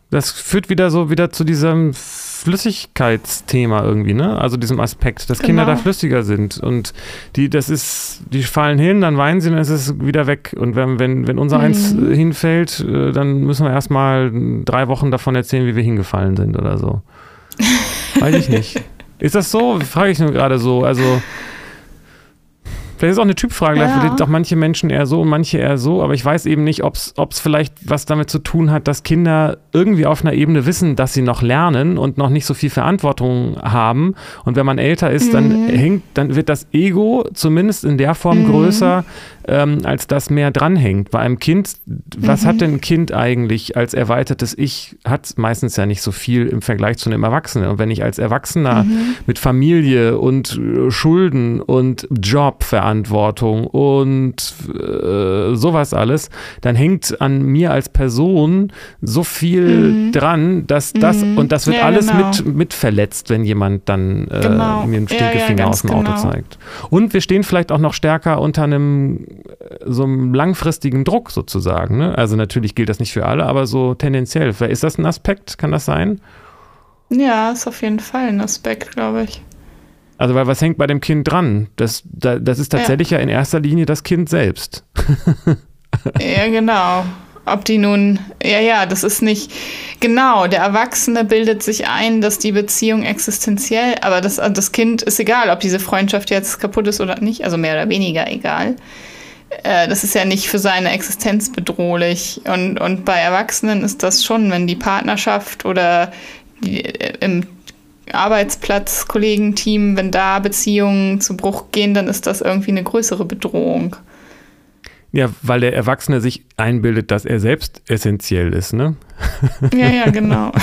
das führt wieder so wieder zu diesem Flüssigkeitsthema irgendwie, ne? Also diesem Aspekt, dass Kinder Genau. da flüssiger sind und die, das ist, die fallen hin, dann weinen sie, dann ist es wieder weg. Und wenn, wenn, wenn unser Mhm. eins äh, hinfällt, äh, dann müssen wir erstmal drei Wochen davon erzählen, wie wir hingefallen sind oder so. Weiß ich nicht. (laughs) Ist das so? Frage ich nur gerade so. Also. Vielleicht ist es auch eine Typfrage, Ja. vielleicht sind auch manche Menschen eher so und manche eher so, aber ich weiß eben nicht, ob es vielleicht was damit zu tun hat, dass Kinder irgendwie auf einer Ebene wissen, dass sie noch lernen und noch nicht so viel Verantwortung haben. Und wenn man älter ist, dann hängt, dann wird das Ego zumindest in der Form größer, ähm, als das mehr dranhängt. Bei einem Kind, was hat denn ein Kind eigentlich als erweitertes Ich? Hat meistens ja nicht so viel im Vergleich zu einem Erwachsenen. Und wenn ich als Erwachsener mit Familie und äh, Schulden und Jobverantwortung und äh, sowas alles, dann hängt an mir als Person so viel dran, dass das und das wird Ja, alles genau. mit, mit verletzt, wenn jemand dann äh, Genau. mir einen Ja, ja, Stinkefinger ganz aus dem Auto genau. zeigt. Und wir stehen vielleicht auch noch stärker unter einem äh, so einem langfristigen Druck sozusagen. Ne? Also natürlich gilt das nicht für alle, aber so tendenziell. Ist das ein Aspekt? Kann das sein? Ja, ist auf jeden Fall ein Aspekt, glaube ich. Also, weil was hängt bei dem Kind dran? Das, da, das ist tatsächlich ja. in erster Linie das Kind selbst. (laughs) Ja, genau. ob die nun, ja, ja, das ist nicht, genau, der Erwachsene bildet sich ein, dass die Beziehung existenziell, aber das, das Kind ist egal, ob diese Freundschaft jetzt kaputt ist oder nicht, also mehr oder weniger egal. Äh, das ist ja nicht für seine Existenz bedrohlich. Und, und bei Erwachsenen ist das schon, wenn die Partnerschaft oder die, äh, im Arbeitsplatz, Kollegenteam, wenn da Beziehungen zu Bruch gehen, dann ist das irgendwie eine größere Bedrohung. Ja, weil der Erwachsene sich einbildet, dass er selbst essentiell ist, ne? Ja, ja, (laughs) genau. (laughs)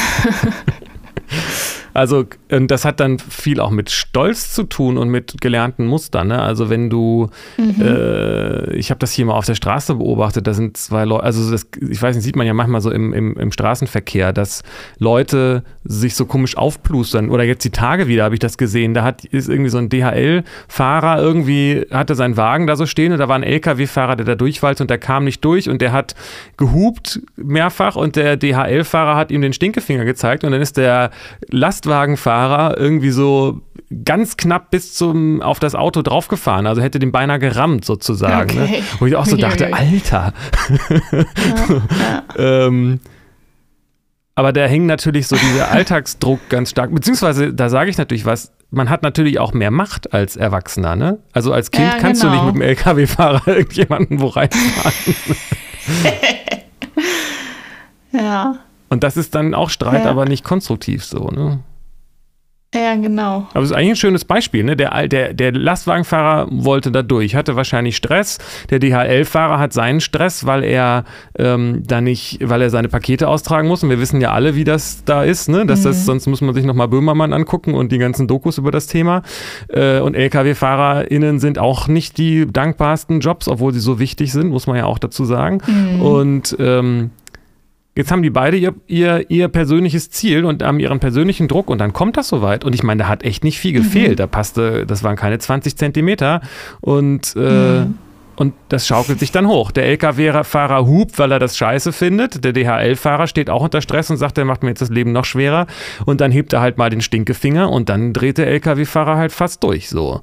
Also, und das hat dann viel auch mit Stolz zu tun und mit gelernten Mustern. Ne? Also, wenn du, mhm. äh, ich habe das hier mal auf der Straße beobachtet, da sind zwei Leute, also das, ich weiß nicht, sieht man ja manchmal so im, im, im Straßenverkehr, dass Leute sich so komisch aufplustern. Oder jetzt die Tage wieder habe ich das gesehen. Da hat, ist irgendwie so ein DHL-Fahrer irgendwie, hatte seinen Wagen da so stehen und da war ein LKW-Fahrer, der da durchwallte und der kam nicht durch und der hat gehupt mehrfach und der DHL-Fahrer hat ihm den Stinkefinger gezeigt und dann ist der Last Lastwagenfahrer irgendwie so ganz knapp bis zum auf das Auto draufgefahren, also hätte den beinahe gerammt sozusagen. Ne? Okay. Ne? Wo ich auch so dachte, (laughs) Alter. Ja, (laughs) ja. ähm, aber da hing natürlich so dieser Alltagsdruck ganz stark, beziehungsweise da sage ich natürlich was, man hat natürlich auch mehr Macht als Erwachsener, ne? Also als Kind ja, kannst genau. du nicht mit dem LKW-Fahrer (laughs) irgendjemanden wo reinfahren. ja. Und das ist dann auch Streit, ja. aber nicht konstruktiv so, ne? Ja, genau. Aber es ist eigentlich ein schönes Beispiel. Ne? Der, der, der Lastwagenfahrer wollte da durch, hatte wahrscheinlich Stress. Der DHL-Fahrer hat seinen Stress, weil er ähm, da nicht, weil er seine Pakete austragen muss. Und wir wissen ja alle, wie das da ist. Ne? Dass mhm. das, sonst muss man sich nochmal Böhmermann angucken und die ganzen Dokus über das Thema. Äh, und LKW-FahrerInnen sind auch nicht die dankbarsten Jobs, obwohl sie so wichtig sind, muss man ja auch dazu sagen. Mhm. Und ähm, Jetzt haben die beide ihr, ihr, ihr persönliches Ziel und haben ihren persönlichen Druck und dann kommt das soweit. Und ich meine, da hat echt nicht viel gefehlt. Mhm. Da passte, das waren keine 20 Zentimeter und, äh, mhm. und das schaukelt sich dann hoch. Der LKW-Fahrer hupt, weil er das scheiße findet. Der DHL-Fahrer steht auch unter Stress und sagt, der macht mir jetzt das Leben noch schwerer. Und dann hebt er halt mal den Stinkefinger und dann dreht der LKW-Fahrer halt fast durch. So.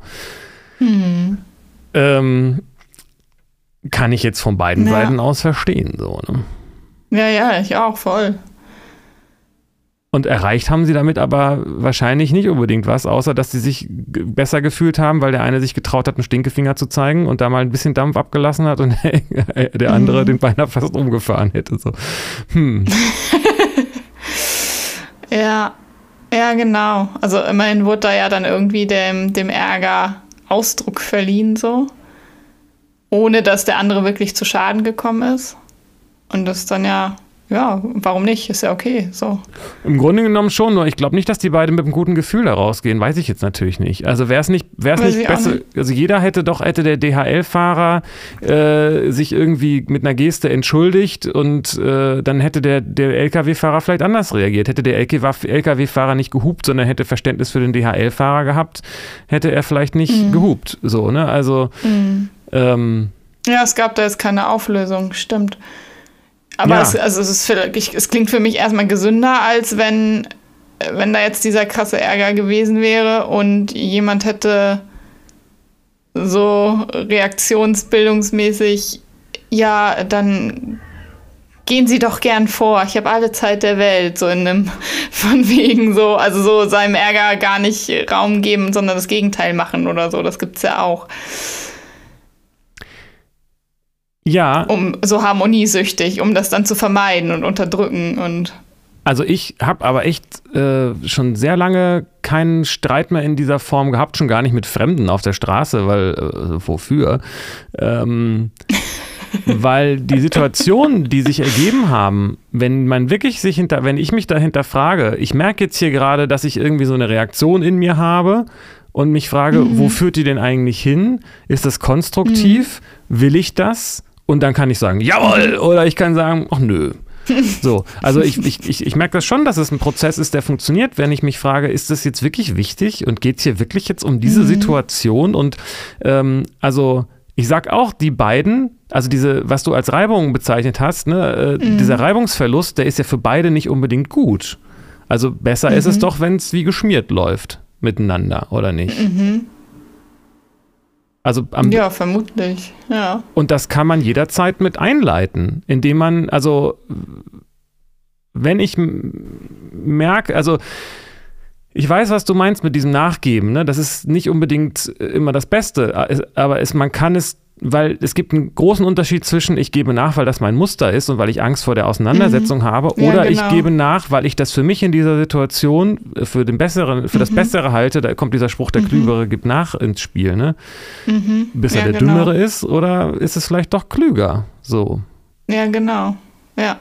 Mhm. Ähm, kann ich jetzt von beiden ja. Seiten aus verstehen. So, ne? Ja, ja, ich auch, voll. Und erreicht haben sie damit aber wahrscheinlich nicht unbedingt was, außer dass sie sich besser gefühlt haben, weil der eine sich getraut hat, einen Stinkefinger zu zeigen und da mal ein bisschen Dampf abgelassen hat und (laughs) der andere mhm. den beinahe fast umgefahren hätte. So. Hm. (laughs) ja, ja, genau. Also immerhin wurde da ja dann irgendwie dem, dem Ärger Ausdruck verliehen, so. Ohne dass der andere wirklich zu Schaden gekommen ist. Und das ist dann ja, ja, warum nicht? Ist ja okay. So. Im Grunde genommen schon, nur ich glaube nicht, dass die beiden mit einem guten Gefühl da rausgehen. Weiß ich jetzt natürlich nicht. Also wäre es nicht, wär's nicht besser. Nicht. Also jeder hätte doch, hätte der DHL-Fahrer äh, sich irgendwie mit einer Geste entschuldigt und äh, dann hätte der, der LKW-Fahrer vielleicht anders reagiert. Hätte der LKW-Fahrer nicht gehupt, sondern hätte Verständnis für den DHL-Fahrer gehabt, hätte er vielleicht nicht mhm. gehupt. So, ne? Also. Mhm. Ähm, ja, es gab da jetzt keine Auflösung, stimmt. Aber ja. es, also es, ist für, es klingt für mich erstmal gesünder, als wenn, wenn da jetzt dieser krasse Ärger gewesen wäre und jemand hätte so reaktionsbildungsmäßig, ja, dann gehen Sie doch gern vor. Ich habe alle Zeit der Welt, so in einem, (laughs) von wegen so, also so seinem Ärger gar nicht Raum geben, sondern das Gegenteil machen oder so. Das gibt es ja auch. Ja. Um so harmoniesüchtig, um das dann zu vermeiden und unterdrücken und. Also ich habe aber echt äh, schon sehr lange keinen Streit mehr in dieser Form gehabt, schon gar nicht mit Fremden auf der Straße, weil äh, wofür? Ähm, (laughs) weil die Situationen, die sich ergeben haben, wenn man wirklich sich hinter, wenn ich mich dahinter frage, ich merke jetzt hier gerade, dass ich irgendwie so eine Reaktion in mir habe und mich frage, mhm. wo führt die denn eigentlich hin? Ist das konstruktiv? Mhm. Will ich das? Und dann kann ich sagen, jawohl, oder ich kann sagen, ach nö. So, also ich, ich, ich, ich merke das schon, dass es ein Prozess ist, der funktioniert, wenn ich mich frage, ist das jetzt wirklich wichtig und geht es hier wirklich jetzt um diese mhm. Situation? Und ähm, also ich sag auch, die beiden, also diese, was du als Reibung bezeichnet hast, ne, äh, mhm. dieser Reibungsverlust, der ist ja für beide nicht unbedingt gut. Also besser mhm. ist es mhm. doch, wenn es wie geschmiert läuft miteinander, oder nicht? Mhm. Also ja, vermutlich, ja. Und das kann man jederzeit mit einleiten, indem man, also wenn ich merke, also ich weiß, was du meinst mit diesem Nachgeben. Ne? Das ist nicht unbedingt immer das Beste, aber es, man kann es weil es gibt einen großen Unterschied zwischen, ich gebe nach, weil das mein Muster ist und weil ich Angst vor der Auseinandersetzung mhm. habe, oder ja, genau. ich gebe nach, weil ich das für mich in dieser Situation für den besseren, für mhm. das Bessere halte. Da kommt dieser Spruch, der mhm. Klügere gibt nach ins Spiel, ne? Mhm. Bis er der genau. Dümmere ist, oder ist es vielleicht doch klüger? So. Ja, genau. Ja.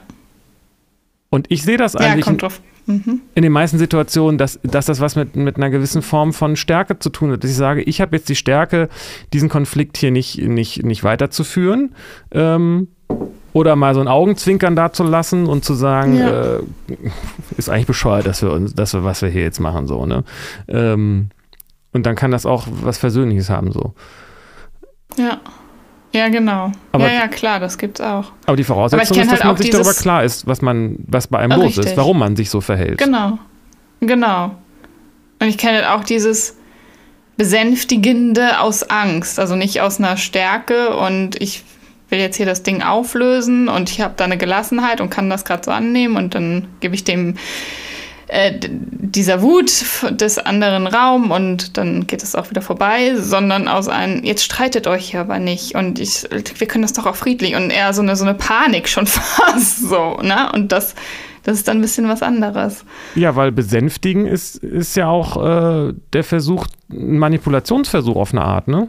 Und ich sehe das eigentlich. Ja, kommt drauf Mhm. in den meisten Situationen, dass, dass das was mit, mit einer gewissen Form von Stärke zu tun hat. Dass ich sage, ich habe jetzt die Stärke, diesen Konflikt hier nicht, nicht, nicht weiterzuführen. Ähm, oder mal so ein Augenzwinkern da zu lassen und zu sagen, ja. äh, ist eigentlich bescheuert, dass wir uns, dass wir, was wir hier jetzt machen, so, ne? Ähm, und dann kann das auch was Versöhnliches haben, so. Ja. Ja, genau. Aber, ja, ja, klar, das gibt's auch. Aber die Voraussetzung aber ist, dass halt man sich darüber klar ist, was man, was bei einem richtig. los ist, warum man sich so verhält. Genau. Genau. Und ich kenne halt auch dieses Besänftigende aus Angst, also nicht aus einer Stärke und ich will jetzt hier das Ding auflösen und ich habe da eine Gelassenheit und kann das gerade so annehmen und dann gebe ich dem äh, dieser Wut des anderen Raum und dann geht es auch wieder vorbei, sondern aus einem, jetzt streitet euch hier aber nicht und ich, wir können das doch auch friedlich und eher so eine, so eine Panik schon (laughs) fast so, ne? Und das, das ist dann ein bisschen was anderes. Ja, weil besänftigen ist, ist ja auch äh, der Versuch, ein Manipulationsversuch auf eine Art, ne?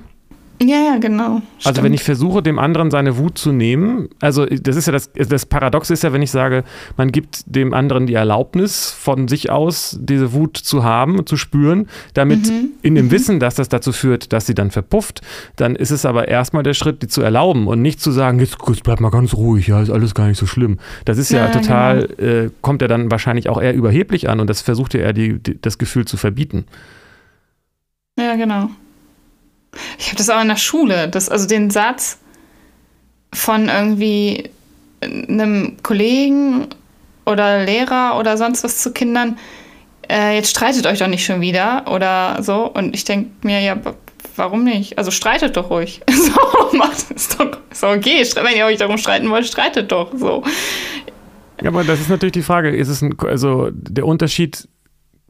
Ja, ja, genau. Stimmt. Also wenn ich versuche, dem anderen seine Wut zu nehmen, also das ist ja das, das Paradox ist ja, wenn ich sage, man gibt dem anderen die Erlaubnis von sich aus, diese Wut zu haben, zu spüren, damit mhm. in dem mhm. Wissen, dass das dazu führt, dass sie dann verpufft, dann ist es aber erstmal der Schritt, die zu erlauben und nicht zu sagen, jetzt, jetzt bleib mal ganz ruhig, ja, ist alles gar nicht so schlimm. Das ist ja, ja total, genau. äh, kommt ja dann wahrscheinlich auch eher überheblich an und das versucht ja eher die, die, das Gefühl zu verbieten. Ja, genau. Ich habe das auch in der Schule, das, also den Satz von irgendwie einem Kollegen oder Lehrer oder sonst was zu Kindern, äh, jetzt streitet euch doch nicht schon wieder oder so. Und ich denke mir, ja, warum nicht? Also streitet doch ruhig. (laughs) so, macht es doch. Ist okay. Wenn ihr euch darum streiten wollt, streitet doch. So. Ja, aber das ist natürlich die Frage. Ist es ein, also der Unterschied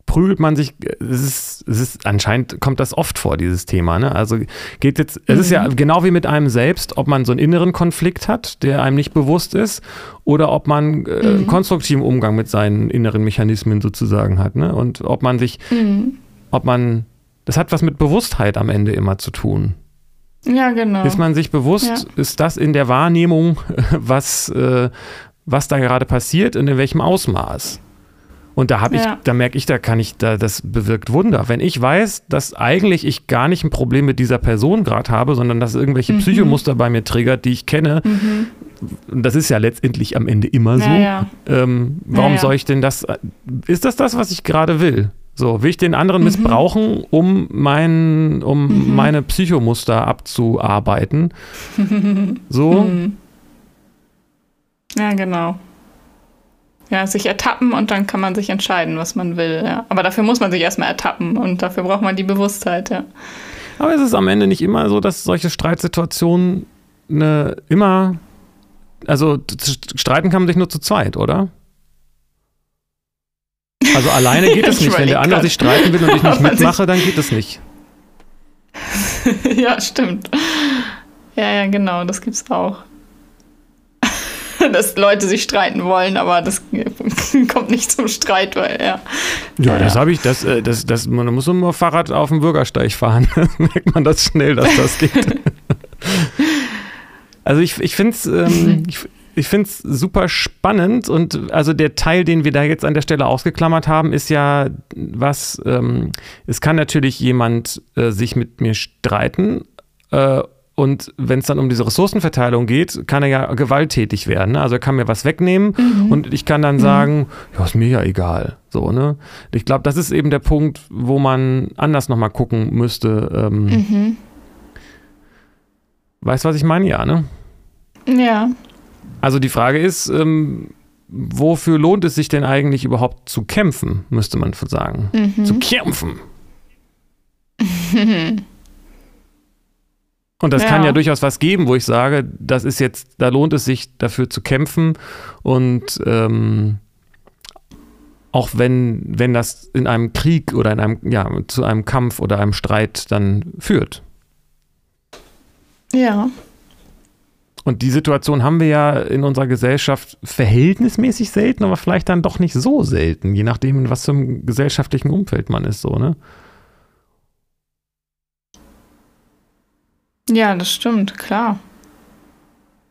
prügelt man sich, es ist, es ist, anscheinend kommt das oft vor, dieses Thema. Ne? Also geht jetzt, es mhm. ist ja mhm. genau wie mit einem selbst, ob man so einen inneren Konflikt hat, der einem nicht bewusst ist, oder ob man äh, mhm. konstruktiven Umgang mit seinen inneren Mechanismen sozusagen hat. Ne? Und ob man sich, mhm. ob man, das hat was mit Bewusstheit am Ende immer zu tun. Ja, genau. Ist man sich bewusst, ja. ist das in der Wahrnehmung, (laughs) was, äh, was da gerade passiert und in welchem Ausmaß? Und da habe ich, ja. da merke ich, da kann ich, da, das bewirkt Wunder. Wenn ich weiß, dass eigentlich ich gar nicht ein Problem mit dieser Person gerade habe, sondern dass irgendwelche mhm. Psychomuster bei mir triggert, die ich kenne, mhm. das ist ja letztendlich am Ende immer so. Ja. Ähm, warum soll ich denn das? Ist das das, was ich gerade will? So, will ich den anderen mhm. missbrauchen, um, mein, um mhm. meine Psychomuster abzuarbeiten? (laughs) so. Mhm. Ja, genau. Ja, sich ertappen und dann kann man sich entscheiden, was man will. Ja. Aber dafür muss man sich erstmal ertappen und dafür braucht man die Bewusstheit, ja. Aber ist es am Ende nicht immer so, dass solche Streitsituationen eine, immer, also streiten kann man sich nur zu zweit, oder? Also alleine geht (laughs) es nicht. Wenn der andere sich streiten will und ich nicht (laughs) mitmache, dann geht es nicht. (laughs) ja, stimmt. Ja, ja, genau, das gibt's auch. (laughs) dass Leute sich streiten wollen, aber das (laughs) kommt nicht zum Streit, weil ja. Ja, das habe ich, das, äh, das, das, man muss immer Fahrrad auf dem Bürgersteig fahren. (laughs) merkt man das schnell, dass das geht. also ich, ich finde es, ähm, ich, ich finde es super spannend und also der Teil, den wir da jetzt an der Stelle ausgeklammert haben, ist ja was, ähm, es kann natürlich jemand äh, sich mit mir streiten äh, und wenn es dann um diese Ressourcenverteilung geht, kann er ja gewalttätig werden. Ne? Also er kann mir was wegnehmen mhm. und ich kann dann mhm. sagen, ja, ist mir ja egal. So, ne? Ich glaube, das ist eben der Punkt, wo man anders nochmal gucken müsste. Ähm, mhm. Weißt du, was ich meine? Ja, ne? Ja. Also die Frage ist, ähm, wofür lohnt es sich denn eigentlich überhaupt zu kämpfen, müsste man sagen. Mhm. Zu kämpfen. (laughs) Und das Ja. kann ja durchaus was geben, wo ich sage, das ist jetzt, da lohnt es sich dafür zu kämpfen und ähm, auch wenn, wenn das in einem Krieg oder in einem, ja, zu einem Kampf oder einem Streit dann führt. Ja. Und die Situation haben wir ja in unserer Gesellschaft verhältnismäßig selten, aber vielleicht dann doch nicht so selten, je nachdem, in was für einem gesellschaftlichen Umfeld man ist, so, ne? Ja, das stimmt, klar.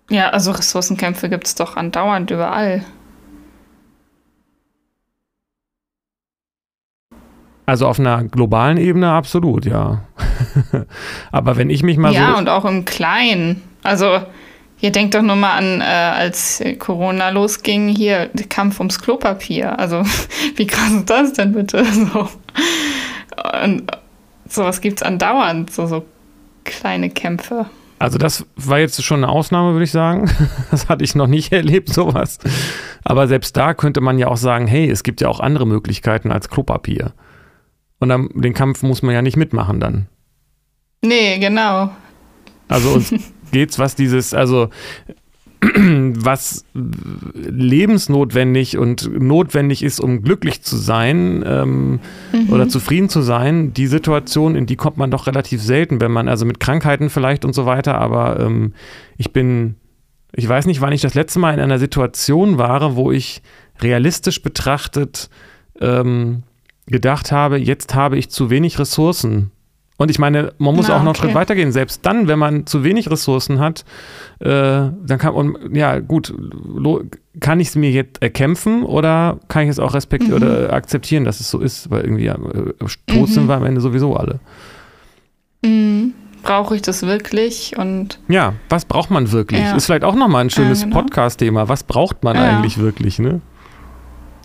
Ja, also Ressourcenkämpfe gibt es doch andauernd überall. Also auf einer globalen Ebene absolut, ja. (laughs) aber wenn ich mich mal ja, so. und auch im Kleinen. Also, ihr denkt doch nur mal an, äh, als Corona losging, hier der Kampf ums Klopapier. Also, (laughs) wie krass ist das denn bitte? (laughs) So. Und sowas gibt es andauernd, so, so kleine Kämpfe. Also das war jetzt schon eine Ausnahme, würde ich sagen. (laughs) Das hatte ich noch nicht (laughs) erlebt, sowas. Aber selbst da könnte man ja auch sagen, hey, es gibt ja auch andere Möglichkeiten als Klopapier. Und dann, den Kampf muss man ja nicht mitmachen dann. Nee, genau. Also uns (laughs) geht's, was dieses, also was lebensnotwendig und notwendig ist, um glücklich zu sein ähm, oder zufrieden zu sein, die Situation, in die kommt man doch relativ selten, wenn man, also mit Krankheiten vielleicht und so weiter, aber ähm, ich bin, ich weiß nicht, wann ich das letzte Mal in einer Situation war, wo ich realistisch betrachtet ähm, gedacht habe, jetzt habe ich zu wenig Ressourcen. Und ich meine, man muss Na, auch noch einen okay. Schritt weitergehen. Selbst dann, wenn man zu wenig Ressourcen hat, äh, dann kann und ja gut, lo, kann ich es mir jetzt erkämpfen oder kann ich es auch respektieren Mhm. oder akzeptieren, dass es so ist, weil irgendwie äh, tot sind Mhm. wir am Ende sowieso alle. Mhm. Brauche ich das wirklich? Und Ja, was braucht man wirklich? Ja. Ist vielleicht auch nochmal ein schönes Ja, genau. Podcast-Thema. Was braucht man Ja. eigentlich wirklich, ne?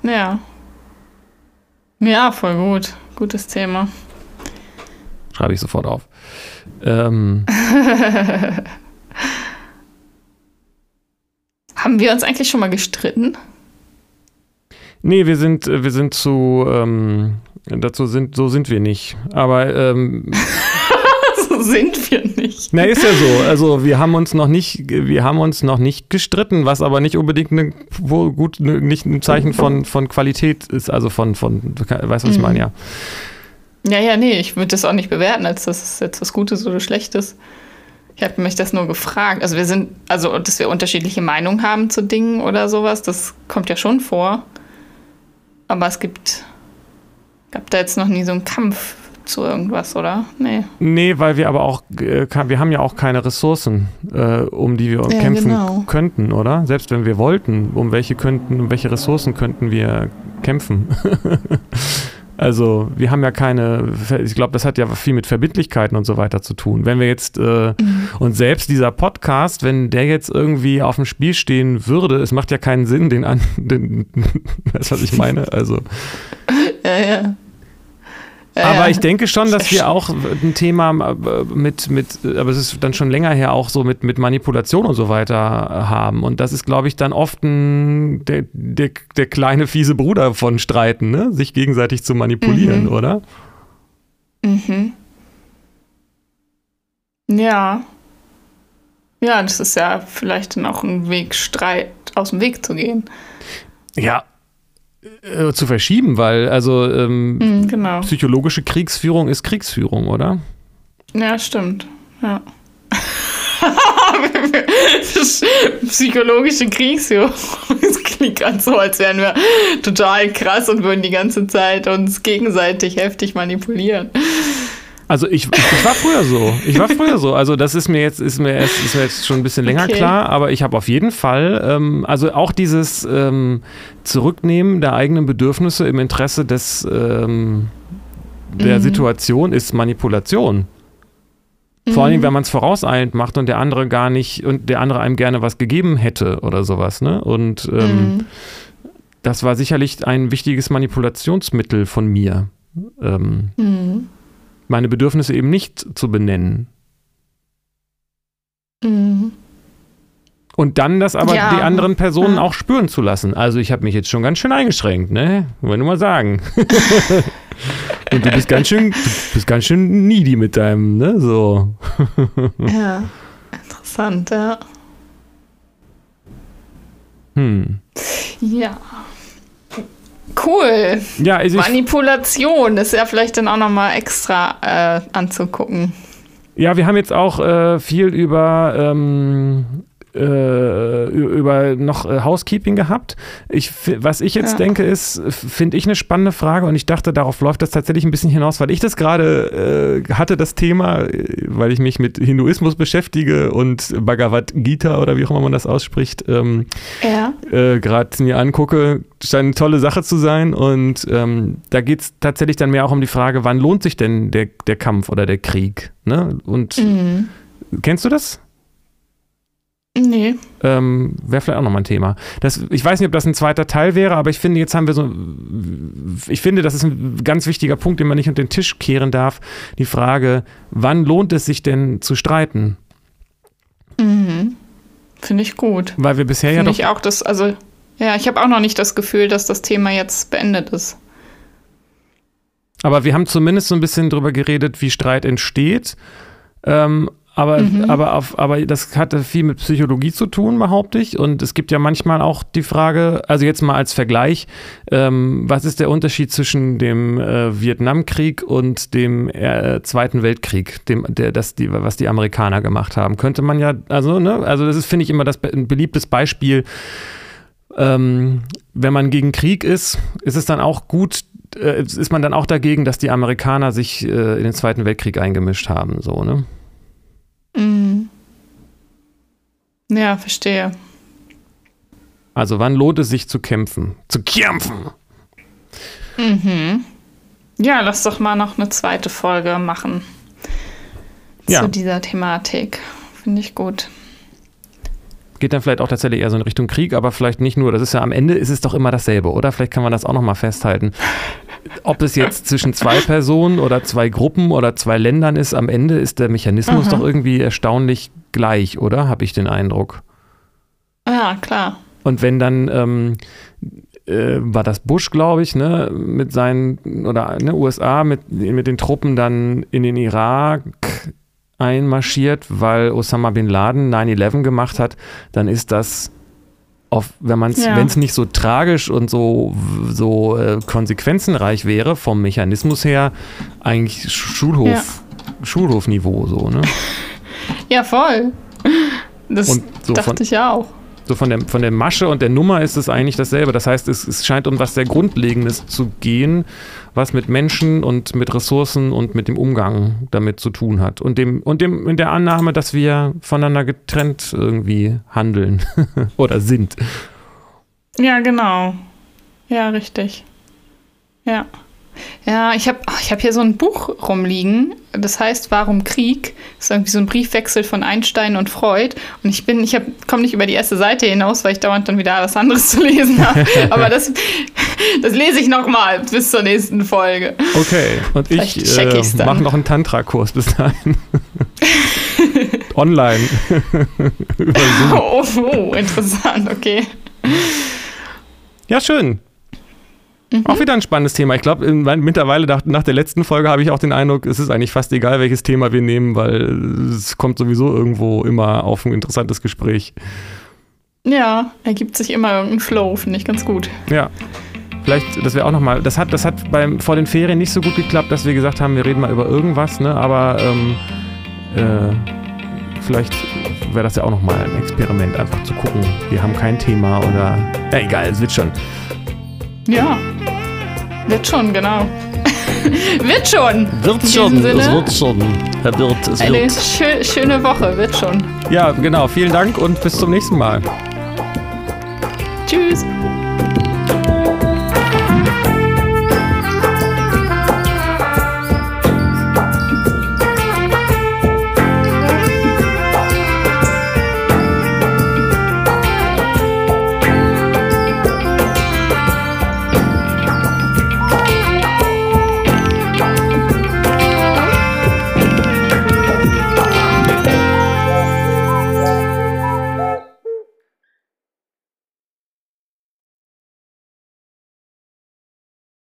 ja. Ja, voll gut. Gutes Thema. Schreibe ich sofort auf. Ähm, (laughs) Haben wir uns eigentlich schon mal gestritten? nee, wir sind, wir sind zu, ähm, dazu sind, so sind wir nicht. Aber ähm, (laughs) so sind wir nicht. Na, ist ja so. Also wir haben uns noch nicht, wir haben uns noch nicht gestritten, was aber nicht unbedingt eine, wo gut, ne, nicht ein Zeichen von, von Qualität ist, also von, von, weißt du, was ich Mhm. meine, ja. Ja, ja, nee, ich würde das auch nicht bewerten, als dass es jetzt was Gutes oder Schlechtes. Ich habe mich das nur gefragt. Also wir sind, also dass wir unterschiedliche Meinungen haben zu Dingen oder sowas, das kommt ja schon vor. Aber es gibt, gab da jetzt noch nie so einen Kampf zu irgendwas, oder? Nee. Nee, weil wir aber auch, äh, wir haben ja auch keine Ressourcen, äh, um die wir Ja, kämpfen genau. könnten, oder? Selbst wenn wir wollten, um welche könnten, um welche Ressourcen könnten wir kämpfen? (laughs) also wir haben ja keine, ich glaube, das hat ja viel mit Verbindlichkeiten und so weiter zu tun. Wenn wir jetzt äh, und selbst dieser Podcast, wenn der jetzt irgendwie auf dem Spiel stehen würde, es macht ja keinen Sinn, den an, (laughs) den, (laughs) weißt du, was ich meine? Also (laughs) Ja, ja. Aber ich denke schon, dass wir auch ein Thema äh, mit, mit, aber es ist dann schon länger her auch so mit, mit Manipulation und so weiter äh, haben. Und das ist, glaube ich, dann oft ein, der, der, der kleine fiese Bruder von Streiten, ne? sich gegenseitig zu manipulieren, Mhm. oder? Mhm. Ja. Ja, das ist ja vielleicht dann auch ein Weg, Streit aus dem Weg zu gehen. Ja, äh, zu verschieben, weil also ähm, Mhm, genau. psychologische Kriegsführung ist Kriegsführung, oder? Ja, stimmt. Ja. (laughs) Psychologische Kriegsführung. (laughs) Es klingt gerade so, als wären wir total krass und würden die ganze Zeit uns gegenseitig heftig manipulieren. Also ich, ich war früher so. Ich war früher so. Also das ist mir jetzt, ist mir erst, ist mir jetzt schon ein bisschen länger Okay. klar, aber ich habe auf jeden Fall, ähm, also auch dieses ähm, Zurücknehmen der eigenen Bedürfnisse im Interesse des ähm, der Mhm. Situation ist Manipulation. Vor allen Dingen, wenn man es vorauseilend macht und der andere gar nicht und der andere einem gerne was gegeben hätte oder sowas, ne? Und ähm, Mhm. das war sicherlich ein wichtiges Manipulationsmittel von mir. Ähm, Mhm. Meine Bedürfnisse eben nicht zu benennen. Mhm. Und dann das aber Ja. die anderen Personen Ja. auch spüren zu lassen. Also ich habe mich jetzt schon ganz schön eingeschränkt, ne? Wollen wir mal sagen. (laughs) Und du bist ganz schön, bist ganz schön needy mit deinem, ne, so. (laughs) ja, interessant, ja. Hm. Ja. Cool. Ja, also Manipulation ist ja vielleicht dann auch nochmal extra äh, anzugucken. ja, wir haben jetzt auch äh, viel über ähm, äh, über noch äh, Housekeeping gehabt. Ich, was ich jetzt Ja. denke, ist, finde ich eine spannende Frage und ich dachte, darauf läuft das tatsächlich ein bisschen hinaus, weil ich das gerade äh, hatte, das Thema, äh, weil ich mich mit Hinduismus beschäftige und Bhagavad Gita oder wie auch immer man das ausspricht, ähm, Ja. äh, gerade mir angucke, scheint eine tolle Sache zu sein. Und ähm, da geht es tatsächlich dann mehr auch um die Frage, wann lohnt sich denn der, der Kampf oder der Krieg? Ne? Und Mhm. kennst du das? Nee. Ähm, Wäre vielleicht auch nochmal ein Thema. Das, ich weiß nicht, ob das ein zweiter Teil wäre, aber ich finde, jetzt haben wir so. Ich finde, das ist ein ganz wichtiger Punkt, den man nicht unter den Tisch kehren darf. Die Frage, wann lohnt es sich denn zu streiten? Mhm. Finde ich gut. Weil wir bisher ja Finde ich auch das, also, ja, ich habe auch noch nicht das Gefühl, dass das Thema jetzt beendet ist. Aber wir haben zumindest so ein bisschen drüber geredet, wie Streit entsteht. Ähm, aber, Mhm. aber, auf, aber das hatte viel mit Psychologie zu tun, behaupte ich. Und es gibt ja manchmal auch die Frage, also jetzt mal als Vergleich, ähm, was ist der Unterschied zwischen dem äh, Vietnamkrieg und dem äh, Zweiten Weltkrieg, dem, der, das die, was die Amerikaner gemacht haben? Könnte man ja, also, ne, also das ist, finde ich, immer das be ein beliebtes Beispiel. Ähm, wenn man gegen Krieg ist, ist es dann auch gut, äh, ist man dann auch dagegen, dass die Amerikaner sich äh, in den Zweiten Weltkrieg eingemischt haben, so, ne? Mhm. Ja, verstehe. Also wann lohnt es sich zu kämpfen? Zu kämpfen! Mhm. Ja, lass doch mal noch eine zweite Folge machen Ja. zu dieser Thematik. Finde ich gut. Geht dann vielleicht auch tatsächlich eher so in Richtung Krieg, aber vielleicht nicht nur. Das ist ja am Ende ist es doch immer dasselbe, oder? Vielleicht kann man das auch nochmal festhalten. Ob es jetzt zwischen zwei Personen oder zwei Gruppen oder zwei Ländern ist, am Ende ist der Mechanismus Aha. doch irgendwie erstaunlich gleich, oder? Habe ich den Eindruck. Ja, klar. Und wenn dann ähm, äh, war das Bush, glaube ich, ne, mit seinen oder ne, USA mit, mit den Truppen dann in den Irak einmarschiert, weil Osama bin Laden 9/11 gemacht hat, dann ist das auf, wenn man es, Ja. wenn es nicht so tragisch und so so äh, konsequenzenreich wäre vom Mechanismus her, eigentlich Schulhof Ja. Schulhofniveau so, ne? Ja, voll. Das so dachte von, ich ja auch. So von der, von der Masche und der Nummer ist es eigentlich dasselbe. Das heißt, es, es scheint um was sehr Grundlegendes zu gehen, was mit Menschen und mit Ressourcen und mit dem Umgang damit zu tun hat. Und dem, und dem, in der Annahme, dass wir voneinander getrennt irgendwie handeln (laughs) oder sind. Ja, genau. Ja, richtig. Ja. Ja, ich habe ich hab hier so ein Buch rumliegen, das heißt Warum Krieg? Das ist irgendwie so ein Briefwechsel von Einstein und Freud. Und ich bin, ich komme nicht über die erste Seite hinaus, weil ich dauernd dann wieder was anderes (laughs) zu lesen habe. (laughs) Aber das, das lese ich nochmal bis zur nächsten Folge. Okay, und ich Vielleicht äh, dann. mache noch einen Tantra-Kurs bis dahin. (laughs) Online. Oh, oh, interessant, okay. Ja, schön. Mhm. Auch wieder ein spannendes Thema. Ich glaube, mittlerweile nach, nach der letzten Folge habe ich auch den Eindruck, es ist eigentlich fast egal, welches Thema wir nehmen, weil es kommt sowieso irgendwo immer auf ein interessantes Gespräch. Ja, ergibt sich immer irgendein Flow, finde ich ganz gut. Ja. Vielleicht, das wäre auch nochmal, das hat, das hat beim, vor den Ferien nicht so gut geklappt, dass wir gesagt haben, wir reden mal über irgendwas, ne? Aber ähm, äh, vielleicht wäre das ja auch nochmal ein Experiment, einfach zu gucken. Wir haben kein Thema oder. Ja, egal, es wird schon. Ja, wird schon, genau. (laughs) wird schon. Wird schon, es wird schon. Herr Wirt, es Eine wird. schö schöne Woche, wird schon. Ja, genau. Vielen Dank und bis zum nächsten Mal. Tschüss.